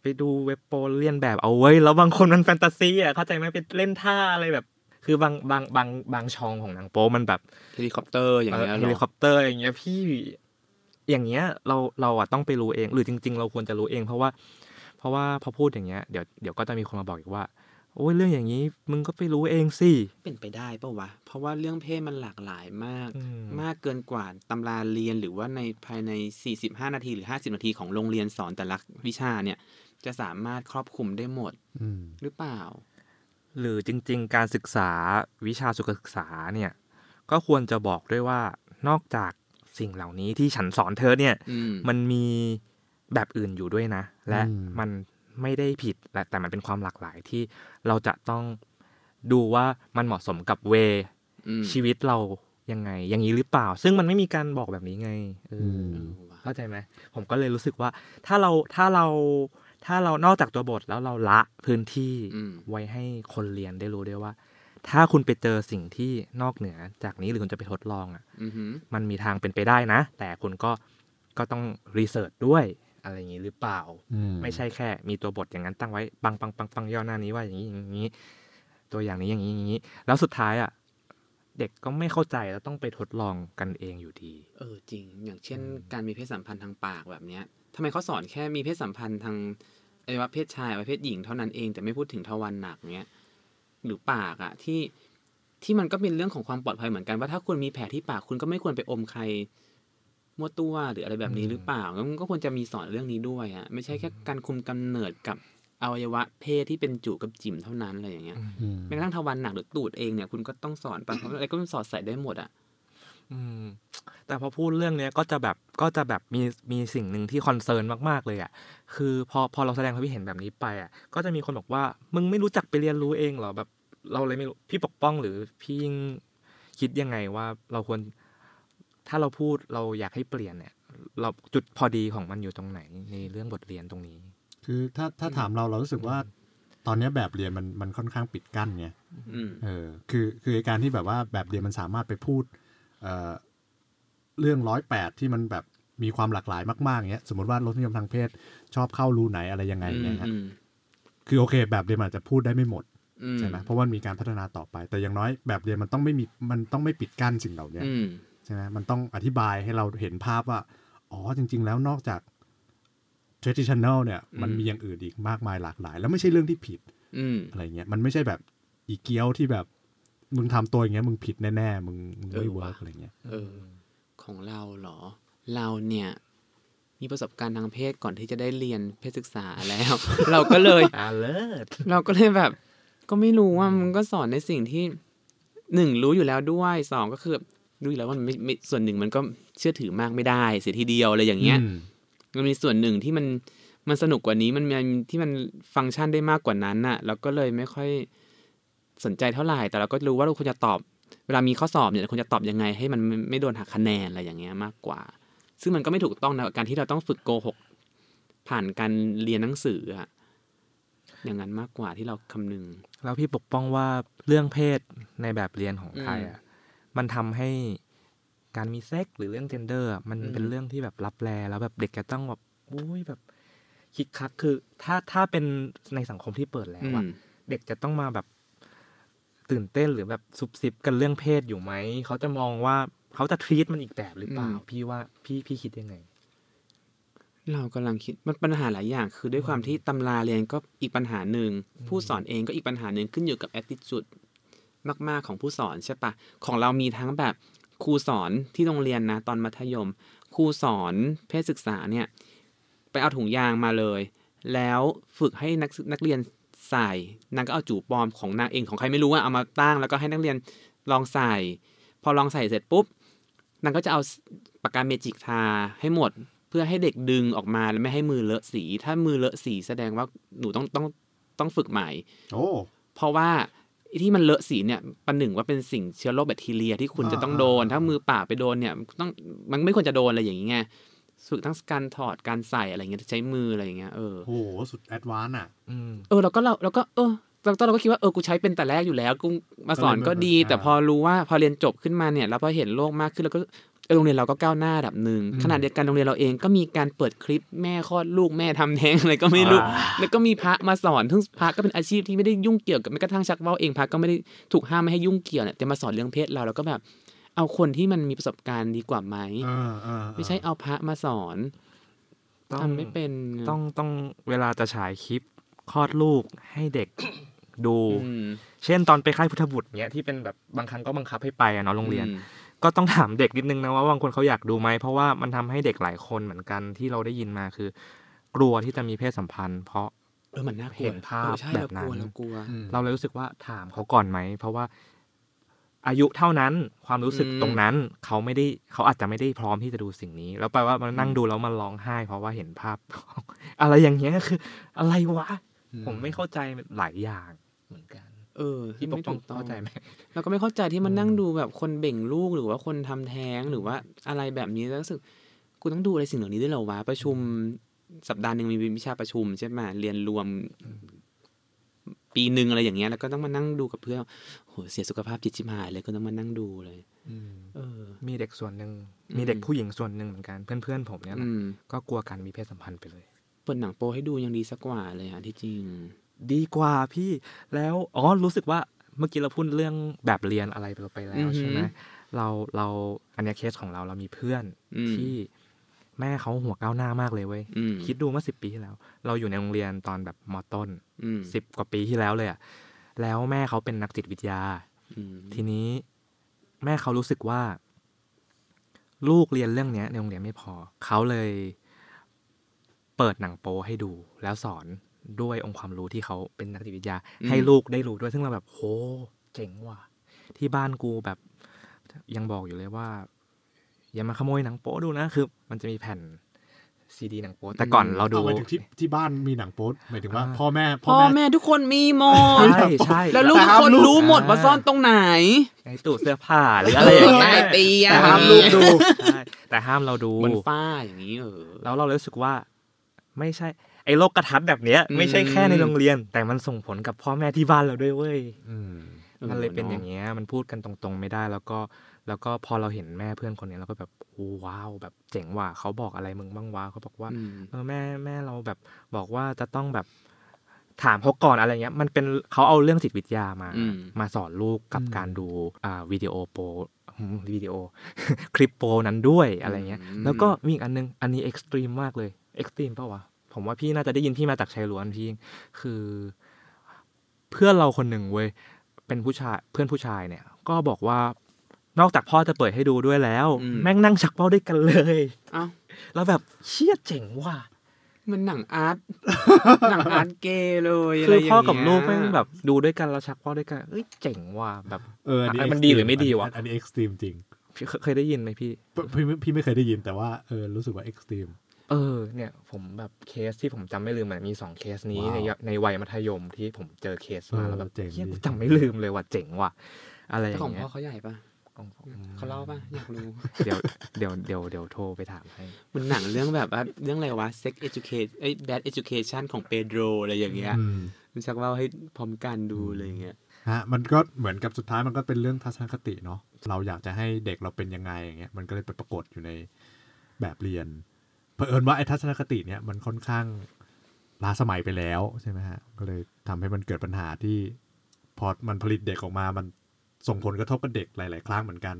C: ไปดูเว็บโป๊เรียนแบบเอาไว้ยแล้วบางคนมันแฟนตาซีอะเข้าใจไหมไปเล่นท่าอะไรแบบ คือบางบางบางบางช่องของหนังโป๊มันแบบ
B: เฮลิคอปเตอร์อย่างเงี้ย
C: เออ
B: เห
C: เฮ
B: ร
C: ลิ
B: อ
C: คอปเตอร์อย่างเงี้ยพี่ อย่างเงี้ยเราเราอะต้องไปรู้เอง หรือจริง ๆ เราควรจะรู้เอง เพราะว่า เพราะว่าพอพูดอย่างเงี้ยเดี๋ยวเดี๋ยวก็จะมีคนมาบอกอีกว่าโอ้ยเรื่องอย่างนี้มึงก็ไปรู้เองสิ
B: เป็นไปได้ปะวะ เพราะว่าเรื่องเพศมันหลากหลายมาก
C: อืม
B: มากเกินกว่าตำราเรียนหรือว่าในภายใน 45 นาทีหรือ 50 นาทีของโรงเรียนสอนแต่ละวิชาเนี่ย จะสามารถครอบคลุมได้หมด
A: อืม
B: หรือเปล่า
C: หรือจริง ๆ การศึกษาวิชาสุขศึกษาเนี่ย ก็ควรจะบอกด้วยว่านอกจาก สิ่งเหล่านี้ที่ฉันสอนเธอเนี่ย
B: อืม
C: มันมีแบบอื่นอยู่ด้วยนะ และ
A: อืม
C: มันไม่ได้ผิดและแต่มันเป็นความหลากหลายที่เราจะต้องดูว่ามันเหมาะสมกับเว
B: อืม
C: ชีวิตเรายังไง อย่างนี้หรือเปล่า ซึ่งมันไม่มีการบอกแบบนี้ไงเอออ
B: เออว่ะ
C: เข้าใจไหมผมก็เลยรู้สึกว่า ถ้าเราถ้าเราถ้าเรานอกจากตัวบทแล้วเราละพื้นที่
B: อืม
C: ไว้ให้คนเรียนได้รู้ด้วยว่า ถ้าคุณไปเจอสิ่งที่นอกเหนือจากนี้หรือคุณจะไปทดลองอะ
B: อือหือ
C: มันมีทางเป็นไปได้นะ แต่คุณก็ก็ต้องรีเสิร์ชด้วยอะไรอย่างนี้หรือเปล่า
A: อื
C: ไม่ใช่แค่ มีตัวบทอย่างนั้นตั้งไว้ปังปังปังปังย่อหน้านี้ว่าอย่างนี้อย่างนี้ ตัวอย่างนี้อย่างนี้อย่างนี้ แล้วสุดท้ายอะเด็กก็ไม่เข้าใจแล้วต้องไปทดลองกันเองอยู่ดี
B: เออจริง อย่างเช่น
C: อืม
B: การมีเพศสัมพันธ์ทางปากแบบเนี้ยทำไมเขาสอนแค่มีเพศสัมพันธ์ทางอวัยวะเพศชายอวัยวะเพศหญิงเท่านั้นเองแต่ไม่พูดถึงทวารหนักเนี้ย หรือปากอะที่ที่มันก็เป็นเรื่องของความปลอดภัยเหมือนกันว่าถ้าคุณมีแผลที่ปากคุณก็ไม่ควรไปอมใครมั่วตัวหรืออะไรแบบนี้
C: อืม
B: หรือเปล่างั้นมันก็ควรจะมีสอนเรื่องนี้ด้วยอะไม่ใช่แค่การคุมกำเนิดกับอวัยวะเพศที่เป็นจู๋กับจิ๋มเท่านั้นอะไรอย่างเงี้ย
A: อืม
B: แม้กระทั่งทวารหนักหรือตูดเองเนี่ยคุณก็ต้องสอนไปเพราะอะไรก็สอดใส่ได้หมดอะ
C: อืมแต่พอพูดเรื่องเนี้ยก็จะแบบก็จะแบบมีมีสิ่งหนึ่งที่คอ concern มากๆเลยอะคือพอพอเราแสดงความคิดเห็นแบบนี้ไปอะก็จะมีคนบอกว่ามึงไม่รู้จักไปเรียนรู้เองเหรอแบบ เราเลยไม่รู้พี่ปกป้องหรือพี่ยิ่งคิดยังไงว่าเราควรถ้าเราพูดเราอยากให้เปลี่ยนเนี่ย เราจุดพอดีของมันอยู่ตรงไหนในเรื่องบทเรียนตรงนี้
A: คือถ้าถ้าถามเราเรารู้สึกว่าตอนเนี้ยแบบเรียนมันมันค่อนข้างปิดกั้นไง
B: อืม
A: เออ คือคือไอ้การที่แบบว่าแบบเรียนมันสามารถไปพูด เอ่อเรื่องร้อยแปดที่มันแบบมีความหลากหลายมากๆเงี้ยสมมติว่ารสนิยมทางเพศชอบเข้ารูไหนอะไรยังไงเงี้ยฮะ
B: อืม
A: คือโอเค แบบเรียนมันอาจจะพูดได้ไม่หมด
B: อื
A: ใช่ไหมเพราะว่ามีการพัฒนาต่อไป แต่อย่างน้อยแบบเรียนมันต้องไม่มีมันต้องไม่ปิดกั้นสิ่งเหล่าเนี้ย
B: อืม
A: ใช่ไหมมันต้องอธิบายให้เราเห็นภาพว่า อ๋อจริง ๆ แล้วนอกจาก traditional เนี่ย มัน
B: อืม
A: มีอย่างอื่นอีกมากมายหลากหลาย แล้วไม่ใช่เรื่องที่ผิด
B: อืม
A: อะไรเงี้ยมันไม่ใช่แบบอีเกียวที่แบบ มึงทำตัวอย่างเงี้ยมึงผิดแน่ๆมึงมึงไม่
B: เออ
A: เวิร์ก
B: ว่ะ
A: อะไรเงี้ย
B: เออ ของเราเหรอ เราเนี่ย มีประสบการณ์ทางเพศก่อนที่จะได้เรียนเพศศึกษาแล้ว เราก็เลย
C: อ่าเลิศ
B: เราก็เลยแบบ ก็ไม่รู้ว่ามันก็สอนในสิ่งที่หนึ่งรู้อยู่แล้วด้วยสองก็คือรู้อยู่แล้วว่ามันไม่ไม่ส่วนหนึ่งมันก็เชื่อถือมากไม่ได้ เสียทีเดียวอะไรอย่างเงี้ย
A: อืม
B: มันมีส่วนหนึ่งที่มันมันสนุกกว่านี้มันมีที่มันฟังก์ชันได้มากกว่านั้นน่ะ เราก็เลยไม่ค่อย สนใจเท่าไหร่ แต่เราก็รู้ว่าเราควรจะตอบ เวลามีข้อสอบเนี่ยเราควรจะตอบยังไง ให้มันไม่ไม่โดนหักคะแนนอะไรอย่างเงี้ยมากกว่า ซึ่งมันก็ไม่ถูกต้องนะกับการที่เราต้องฝึกโกหกผ่านการเรียนหนังสืออะอย่างนั้นมากกว่าที่เราคำนึง
C: แล้วพี่ปกป้องว่าเรื่องเพศในแบบเรียนของไทยอะมันทำให้การมีเซ็กหรือเรื่องเจนเดอร์มัน
B: อืม
C: เป็นเรื่องที่แบบรับแลแล้วแบบเด็กจะต้องแบบอุ้ยแบบคิดคักคือ ถ้าถ้าเป็นในสังคมที่เปิดแล้ว
B: อื
C: อะ
B: ม
C: เด็กจะต้องมาแบบ ตื่นเต้นหรือแบบซุบซิบกันเรื่องเพศอยู่ไหม เขาจะมองว่าเขาจะทรีตมันอีกแบบหรือเปล่า พี่ว่าพี่พี่คิดยังไง
B: เรากำลังคิดมันปัญหาหลายอย่าง คือด้วยความที่ตำราเรียนก็อีกปัญหาหนึ่ง ผู้สอนเองก็อีกปัญหาหนึ่งขึ้นอยู่กับ attitude มากๆของผู้สอนใช่ปะของเรามีทั้งแบบครูสอนที่โรงเรียนนะ ตอนมัธยม ครูสอนเพศศึกษาเนี่ย ไปเอาถุงยางมาเลย แล้วฝึกให้นักศึกนักเรียน ใส่ นางก็เอาจูปลอมของนางเองของใครไม่รู้อะเอามาตั้งแล้วก็ให้นักเรียนลองใส่ พอลองใส่เสร็จปุ๊บนางก็จะเอาปากกาเมจิกทาให้หมด เพื่อให้เด็กดึงออกมาแล้วไม่ให้มือเลอะสี ถ้ามือเลอะสีแสดงว่าหนูต้องต้องต้องฝึกใหม่
A: โอ้
B: เพราะว่าไอ้ที่มันเลอะสีเนี่ยประหนึ่งว่าเป็นสิ่งเชื้อโรคแบคทีเรียที่คุณจะต้องโดน ถ้ามือเปล่าไปโดนเนี่ยต้องมันไม่ควรจะโดนอะไรอย่างเงี้ย ฝึกทั้งการถอดการใส่อะไรเงี้ยใช้มืออะไรอย่างเงี้ยเออ
A: โหสุด advance อะ
C: อืม
B: เออเราก็เราเราก็เออตอนตอนเราก็คิดว่าเออกูใช้เป็นแต่แรกอยู่แล้วกูมาสอนก็ดี
A: ก็เลยไม่
B: แต่พอรู้ว่าพอเรียนจบขึ้นมาเนี่ยแล้วพอเห็นโลกมากขึ้นแล้วก็เออโรงเรียนเราก็ก้าวหน้าระดับหนึ่ง
A: อืม
B: ขณะเดียวกันโรงเรียนเราเองก็มีการเปิดคลิปแม่คลอดลูกแม่ทำแท้งอะไรก็ไม่รู้แล้วก็มีพระมาสอนซึ่งพระก็เป็นอาชีพที่ไม่ได้ยุ่งเกี่ยวกับแม้กระทั่งชักว่าวเองพระก็ไม่ได้ถูกห้ามไม่ให้ยุ่งเกี่ยวเนี่ยแต่มาสอนเรื่องเพศเราแล้วก็แบบ เอาคนที่มันมีประสบการณ์ดีกว่าไหม
A: เออเออ
B: ไม่ใช่เอาพระมาสอน
C: ต้อง
B: ทำไม่เป็น
C: ต้องต้องเวลาจะฉายคลิปคลอดลูกให้เด็กดู
B: อืม
C: เช่นตอนไปค่ายพุทธบุตรเนี้ยที่เป็นแบบบางครั้งก็บังคับให้ไปอะเนาะโรงเรียน
B: อืม
C: ก็ต้องถามเด็กนิดนึงนะว่าบางคนเขาอยากดูไหมเพราะว่ามันทำให้เด็กหลายคนเหมือนกันที่เราได้ยินมาคือ กลัวที่จะมีเพศสัมพันธ์ เพราะ
B: เออมันน่ากลัว
C: เห็นภาพ
B: ออใช่
C: แบบนั้น
B: เรากลัวเรากลัว
A: อืม
C: เราเลยรู้สึกว่าถามเขาก่อนไหมเพราะว่า อายุเท่านั้นความรู้สึก
B: อืม
C: ตรงนั้นเขาไม่ได้เขาอาจจะไม่ได้พร้อมที่จะดูสิ่งนี้ แล้วแปลว่ามันนั่งดูแล้วมันร้องไห้ เพราะว่าเห็นภาพ อะไรอย่างเงี้ยคือ อะไรวะ ผมไม่เข้าใจหลายอย่างเหมือนกัน
B: เออ
C: พี่ปก
B: ไม่
C: ป้อ
B: ถู
C: ง
B: กต้อง
C: เข้าใจไหม
B: แล้วก็ไม่เข้าใจที่มันนั่งดูแบบคนเบ่งลูกหรือว่าคนทำแท้งหรือว่าอะไรแบบนี้แล้วรู้สึกกูต้องดูอะไรสิ่งเหล่านี้ด้วยเหรอวะประชุมสัปดาห์หนึ่งมีวิชาประชุมใช่ไหมเรียนรวม ปีหนึ่งอะไรอย่างเงี้ยแล้วก็ต้องมานั่งดูกับเพื่อนโหเสียสุขภาพจิตชิบหายเลยก็ต้องมานั่งดูเลย
A: อืม
B: เออ
C: มีเด็กส่วนหนึ่ง
B: อืม
C: มีเด็กผู้หญิงส่วนหนึ่งเหมือนกันเพื่อนๆผมเนี่ยแหละ
B: อืม
C: ก็กลัวการมีเพศสัมพันธ์ไปเลย
B: เปิดหนังโปให้ดูยังดีสักกว่าเลยอะที่จริง
C: ดีกว่าพี่แล้วอ๋อรู้สึกว่าเมื่อกี้เราพูดเรื่องแบบเรียนอะไรไปแล้
B: อื
C: ว
B: อหือ
C: ใช่ไหมเราเราอันเนี้ยเคสของเราเรามีเพื่อน
B: อืม
C: ที่ แม่เขาหัวก้าวหน้ามากเลยเว้ย
B: อืม
C: คิดดูเมื่อสิบปีที่แล้ว เราอยู่ในโรงเรียนตอนแบบมอต้น
B: อืม
C: สิบกว่าปีที่แล้วเลยอะแล้วแม่เขาเป็นนักจิตวิทยา
B: อืม
C: ทีนี้แม่เขารู้สึกว่า ลูกเรียนเรื่องเนี้ยในโรงเรียนไม่พอ เขาเลยเปิดหนังโป๊ให้ดู แล้วสอนด้วยองค์ความรู้ที่เขาเป็นนักจิตวิทยา ให้ลูกได้รู้ด้วยซึ่งเราแบบโหเจ๋งว่ะที่บ้านกูแบบยังบอกอยู่เลยว่า อย่ามาขโมยหนังโป๊ดูนะคือ มันจะมีแผ่นซีดีหนังโป๊แต่ก่อนเราดู
A: เอาไปถึงที่ที่บ้านมีหนังโป๊หมายถึงว่า
C: อ่า
A: พ่อแม่
B: พ่อแม่ทุกคนมีหมด
C: ใช่ใช่
B: แล้วลูกทุกคนรู้หมดว่าซ่อนตรงไหน
C: ในตู้เสื้อผ้าหรืออะไรอย่างเงี้ย
B: ใต้เตียง
C: แต่ห้ามลูกดูใช่แต่ห้ามเราดู
B: บนฝ้าอย่างนี้เออ
C: แล้วเรารู้สึกว่า ไม่ใช่ ไอ้โลกกระทัดแบบเนี้ย
B: อืม
C: ไม่ใช่แค่ในโรงเรียน แต่มันส่งผลกับพ่อแม่ที่บ้านเราด้วยเว้ย
A: อืม
C: มันเลยเป็นอย่างเงี้ยมันพูดกันตรงๆไม่ได้แล้วก็ แล้วก็พอเราเห็นแม่เพื่อนคนนี้เราก็แบบโอ้ว้าว แบบเจ๋งว่ะเขาบอกอะไรมึงบ้างวะเขาบอกว่า
B: อืม
C: เออแม่แม่เราแบบบอกว่าจะต้องแบบถามเขาก่อนอะไรเงี้ย มันเป็นเขาเอาเรื่องจิตวิทยามา
B: อืม
C: มาสอนลูกกับ
A: อืม
C: การดูอ่าวิดีโอโป๊อืมวิดีโอ คลิปโป๊นั้นด้วยอะไรเงี้ย
B: อืม
C: แล้วก็มีอีกอันนึง อันนี้ extreme มากเลย extreme ป่าวะผมว่าพี่น่าจะได้ยินพี่มาจากชายล้วนพี่คือ เพื่อนเราคนหนึ่งเว้ยเป็นผู้ชายเพื่อนผู้ชายเนี่ย ก็บอกว่า นอกจากพ่อจะเปิดให้ดูด้วยแล้ว
B: อืม
C: แม่งนั่งชักเป้าด้วยกันเลย
B: เอ้า
C: แล้วแบบเชี่ยเจ๋งว่ะ
B: มันหนังอาร์ตหนังอาร์ตเกย์เลยะ
C: คื
B: ไร
C: อ
B: อย่างเงี้ย
C: กับลูกแม่งแบบดูด้วยกันแล้วชักเป้าด้วยกันเอ้ยเจ๋งว่ะแบบ
A: เอออันนี้
C: อะมัน
A: extreme
C: ดีหรือไม่ดีวะ
A: อันนี้ extreme จริง
C: พี่เคเคยได้ยินไหมพี่
A: พี่พี่พี่ไม่เคยได้ยินแต่ว่าเออรู้สึกว่า extreme
C: เออเนี่ยผมแบบเคสที่ผมจำไม่ลืมมันมีสองเคสนี้
A: ว้าว
C: ในในวัยมัธยมที่ผมเจอเคสมา
A: เออ
C: แล้วแบบ
A: เจ๋ง
C: เหี้ย
A: ดี
C: กูจำไม่ลืมเลยว่ะเจ๋งว่ะอะไรอ
B: แต่
C: ย่า
B: ของ
C: งเงี้
B: พ่อยเขาใหญ่ปะ
C: ของผม
B: เขาเล่าปะอยากรู้
C: เดี๋ยวเดี๋ยวเดี๋ยวเดี๋ยวโทรไปถามให้
B: มันหนังเรื่องแบบว่าเรื่องอะไรวะ sex education เอ้ย bad education ของเปโดรอะไรอย่างเงี้ย
A: อืม
B: มันชักเล่าให้พร้อมกันดูเลยอย่างเงี้ย
A: ฮะมันก็เหมือนกับสุดท้ายมันก็เป็นเรื่องทัศนคติเนาะเราอยากจะให้เด็กเราเป็นยังไงอย่างเงี้ยมันก็เลยไปปรากฏอยู่ในแบบเรียนเผอิญว่าไอ้ทัศนคติเนี่ยมันค่อนข้างล้าสมัยไปแล้วใช่ไหมฮะก็เลยทำให้มันเกิดปัญหาที่พอมันผลิตเด็กออกมา มัน ส่งผลกระทบกับเด็กหลาย ๆ ครั้งเหมือนกัน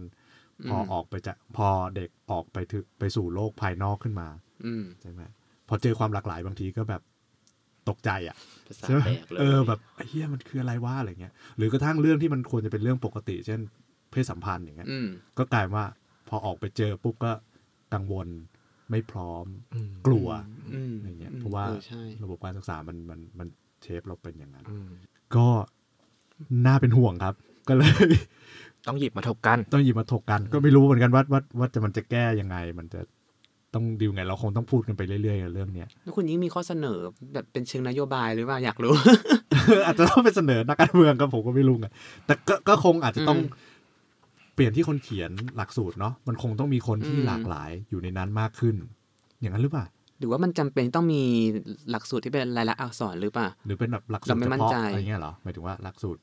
A: พอ
B: ม
A: ออกไปจะพอเด็กออกไปถึงไปสู่โลกภายนอกขึ้นมา
B: อืม
A: ใช่ไหมพอเจอความหลากหลายบางทีก็แบบตกใจอะ
B: ภาษา
A: ใช่ไหม
B: แปลกเลย
A: เออแบบไอ้เฮียมันคืออะไรวะอะไรเงี้ย หรือกระทั่งเรื่องที่มันควรจะเป็นเรื่องปกติ เช่น เพศสัมพันธ์อย่างเงี้ย
B: อืม
A: ก็กลายว่าพอออกไปเจอปุ๊บก็กังวลไม่พร้อม
C: อืม
A: กลัว
B: อืม
A: อะไรเงี้ย
B: อืม
A: เพราะว่า
B: ออใช่
A: ระบบการศึกษามันมันมันเชฟเราเป็นอย่างนั้น
C: อืม
A: ก็น่าเป็นห่วงครับ ก็เลย
C: ต้องหยิบมาถกกัน
A: ต้องหยิบมาถกกัน ก็ไม่รู้เหมือนกันว่าว่าว่าจะมันจะแก้ยังไง มันจะต้องดิวไงเราคงต้องพูดกันไปเรื่อยๆกับเรื่องเนี้ย
B: แล้วคุณยิ่งมีข้อเสนอแบบเป็นเชิงนโยบายหรือว่าอยากรู้
A: อาจจะต้องไปเสนอนักการเมืองครับผมก็ไม่รู้ไงแต่ก็ก็คงอาจจะต้อง
B: อืม
A: เปลี่ยนที่คนเขียนหลักสูตรเนาะมันคงต้องมีคนที่
B: อืม
A: หลากหลายอยู่ในนั้นมากขึ้น อย่างนั้นหรือเปล่า
B: หรือว่ามันจำเป็นต้องมีหลักสูตรที่เป็นลายลักษณ์อักษรหรือเปล่า
A: หรือเป็นแบบหลักสูต
B: เรา
A: ร
B: ไม่
A: เฉ
B: มั่น
A: พาะ
B: ใจ
A: อะไรเงี้ยเหรอหมายถึงว่าหลักสูตร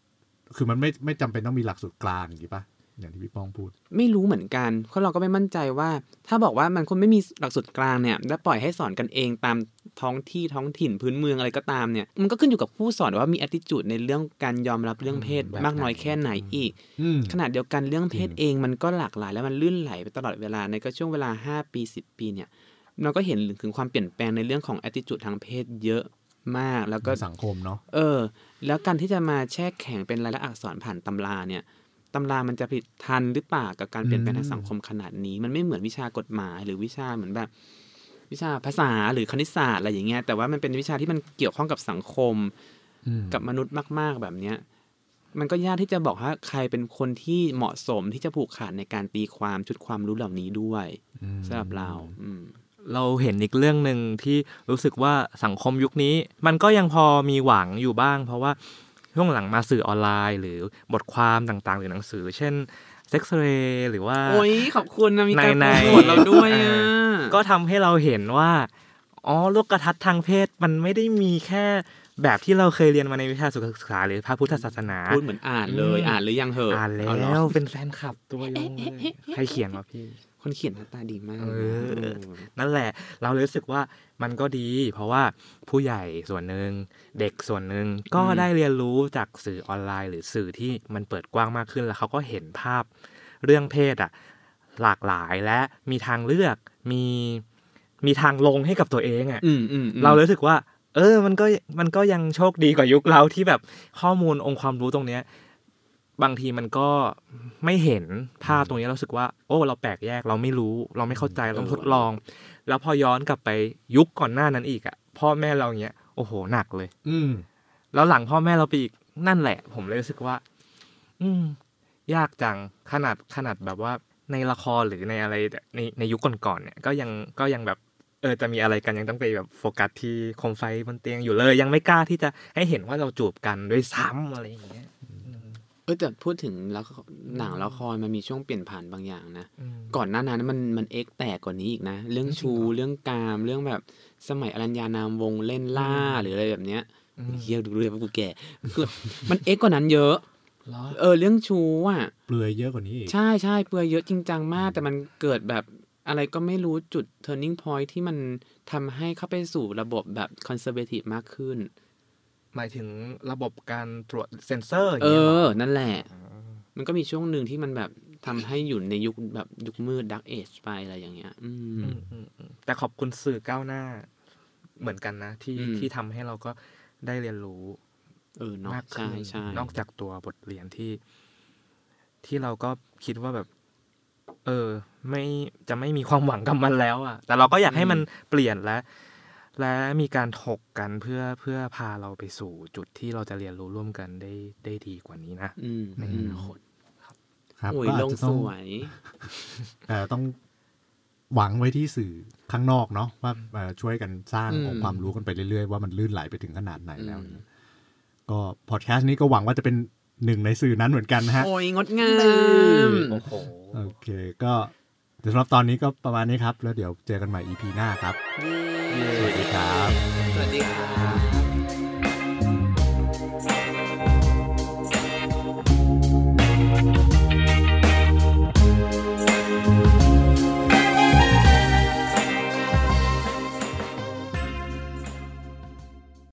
A: คือมันไม่ไม่จำเป็นต้องมีหลักสูตรกลางอย่างนี้ป่ะอย่างที่พี่ป้องพูด
B: ไม่รู้เหมือนกันเพราะเราก็ไม่มั่นใจว่า ถ้าบอกว่ามันคนไม่มีหลักสูตรกลางเนี่ยแล้วปล่อยให้สอนกันเองตามท้องที่ท้องถิ่นพื้นเมืองอะไรก็ตามเนี่ย มันก็ขึ้นอยู่กับผู้สอนว่ามี attitude ในเรื่องการยอมรับเรื่องเพศ
C: แบบ
B: มากน้อย
C: ไหน
B: แค่ไหนอีก
A: อืม
B: ขนาดเดียวกันเรื่องเพศ
A: จริง
B: เองมันก็หลากหลาย แล้วมันลื่นไหลไปตลอดเวลาในก็ช่วงเวลา 5 ปี 10 ปีเนี่ยเราก็เห็นถึงความเปลี่ยนแปลงในเรื่องของ attitude ทางเพศเยอะ มาก แล้วก็
A: ในสังคมเนาะ
B: เออ แล้วการที่จะมาแช่แข็งเป็นลายลักษณ์อักษรผ่านตำราเนี่ยตำรามันจะผลิตทันหรือเปล่ากับการเปลี่ยนแปลงทางสังคมขนาดนี้ มันไม่เหมือนวิชากฎหมายหรือวิชาเหมือนแบบ วิชาภาษาหรือคณิตศาสตร์อะไรอย่างเงี้ยแต่ว่ามันเป็นวิชาที่มันเกี่ยวข้องกับสังคม
A: อืม
B: กับมนุษย์มาก ๆแบบเนี้ยมันก็ยากที่จะบอกว่าใครเป็นคนที่เหมาะสมที่จะผูกขาดในการตีความชุดความรู้เหล่านี้ด้วย
A: อืม
B: สำหรับเรา อืม
C: เราเห็นอีกเรื่องหนึ่งที่รู้สึกว่าสังคมยุคนี้ มันก็ยังพอมีหวังอยู่บ้าง เพราะว่าช่วงหลังมาสื่อออนไลน์ หรือบทความต่างๆ หรือหนังสือ เช่นเซ็กซ์เรย์หรือว่า
B: โอ้ยขอบคุณนะมีการ
C: ใน
B: โปร
C: ใน
B: โมทเราด้วยอะ
C: ก็ทำให้เราเห็นว่าอ๋อโลกทัศน์ทางเพศมันไม่ได้มีแค่แบบที่เราเคยเรียนมาในวิชาสุขศึกษาหรือพระพุทธศาสนา
B: พูดเหมือนอ่านเลย
C: อืม
B: อ่านหรือยังเหอะ
C: อ่านแล้
B: เเหร
C: วเป็นแฟนคลับตัวยงเลยใครเขียนวะพี่
B: คนเขียนหน้าตาดีมาก
C: เออ
B: เออ
C: นั่นแหละ เราเลยรู้สึกว่ามันก็ดี เพราะว่าผู้ใหญ่ส่วนหนึ่งเด็กส่วนหนึ่งก็ได้เรียนรู้จากสื่อออนไลน์ หรือสื่อที่มันเปิดกว้างมากขึ้นแล้วเขาก็เห็นภาพเรื่องเพศอะหลากหลายและมีทางเลือกมีมีทางลงให้กับตัวเองอะ
B: อืมอืมอืม
C: เรารู้สึกว่า เออ มันก็มันก็ยังโชคดีกว่ายุคเราที่แบบข้อมูลองค์ความรู้ตรงเนี้ย บางทีมันก็ไม่เห็นภาพตรงนี้เรารู้สึกว่า โอ้ เราแปลกแยกเราไม่รู้ เราไม่เข้าใจเราต้องทดลอง แล้วพอย้อนกลับไปยุคก่อนหน้านั้นอีกอะพ่อแม่เราเนี้ยโอ้โหหนักเลย
A: อืม
C: แล้วหลังพ่อแม่เราไปอีกนั่นแหละ ผมเลยรู้สึกว่า อืม ยากจังขนาดขนาดแบบว่าในละครหรือในอะไรในในยุคก่อนๆเนี่ยก็ยังก็ยังแบบเออจะมีอะไรกันยังต้องไปแบบโฟกัสที่โคมไฟบนเตียงอยู่เลย ยังไม่กล้าที่จะให้เห็นว่าเราจูบกันด้วยซ้ำอะไรอย่างเงี้ย
B: เออแต่พูดถึงแล้วหนังละครมันมีช่วงเปลี่ยนผ่านบางอย่างนะ
C: อืม
B: ก่อนหน้านั้นมันมันเอ็กแตกกว่านี้อีกนะ เรื่องชู
C: จริงเหรอ
B: เรื่องกามเรื่องแบบสมัยอรัญญานามวงศ์เล่นล่า
C: อืม
B: หรืออะไรแบบเนี้ย
C: อืม
B: เฮียดูเลยว่ากูแก่คือมันเอ็กกว่านั้นเยอะ
C: เหรอ
B: เออเรื่องชูอะ
A: เปลือยเยอะกว่านี้อีก
B: ใช่ใช่เปลือยเยอะจริงจังมาก แต่มันเกิดแบบอะไรก็ไม่รู้จุด turning point ที่มันทำให้เข้าไปสู่ระบบแบบ conservative มากขึ้น
C: หมายถึงระบบการตรวจเซ็นเซอร์อย่าง
B: เอ
C: เงี้ยเหร
B: อ
C: อ
B: นั่นแหละ มันก็มีช่วงหนึ่งที่มันแบบทำให้อยู่ในยุคแบบยุคมืด dark age ไปอะไรอย่างเงี้ย อืม
C: อืมอืมอืมแต่ขอบคุณสื่อก้าวหน้า เหมือนกันนะ ที่
B: อืม
C: ที่ทำให้เราก็ได้เรียนรู้
B: เออเนาะ
C: มาก
B: ใช่
C: ขึ้น
B: ใช่
C: นอกจากตัวบทเรียนที่ ที่เราก็คิดว่าแบบ เออ ไม่จะไม่มีความหวังกับมันแล้วอะแต่เราก็อยากให้มันเปลี่ยนและ และมีการถกกันเพื่อเพื่อพาเราไปสู่จุดที่เราจะเรียนรู้ร่วมกันได้ได้ดีกว่านี้นะ
B: อืม
C: ใน
B: อื
C: อ
B: ม
C: นาคต
A: ครับ
B: โอ้ย
A: ก็อา
B: ล
A: จ
B: ง
A: จะ
B: ส
A: ต้อง
B: วย
A: เอ่อต้องหวังไว้ที่สื่อข้างนอกเนาะว่าเอ่อช่วยกันสร้าง
B: อืม
A: องค์ความรู้กันไปเรื่อยๆ ว่ามันลื่นไหลไปถึงขนาดไหนแล้ว
B: อืม
A: ก็พอดแคสต์นี้ก็หวังว่าจะเป็นหนึ่งในสื่อนั้นเหมือนกันนะฮะ
B: โอ้ยงดงาม
C: โอ้โห
A: โอเคก็เดี๋ยว สำหรับตอนนี้ก็ประมาณนี้ครับ แล้วเดี๋ยวเจอกันใหม่ EP หน้าครับ
B: เย้
A: สวัสดีครับ
B: สวัสดีครับ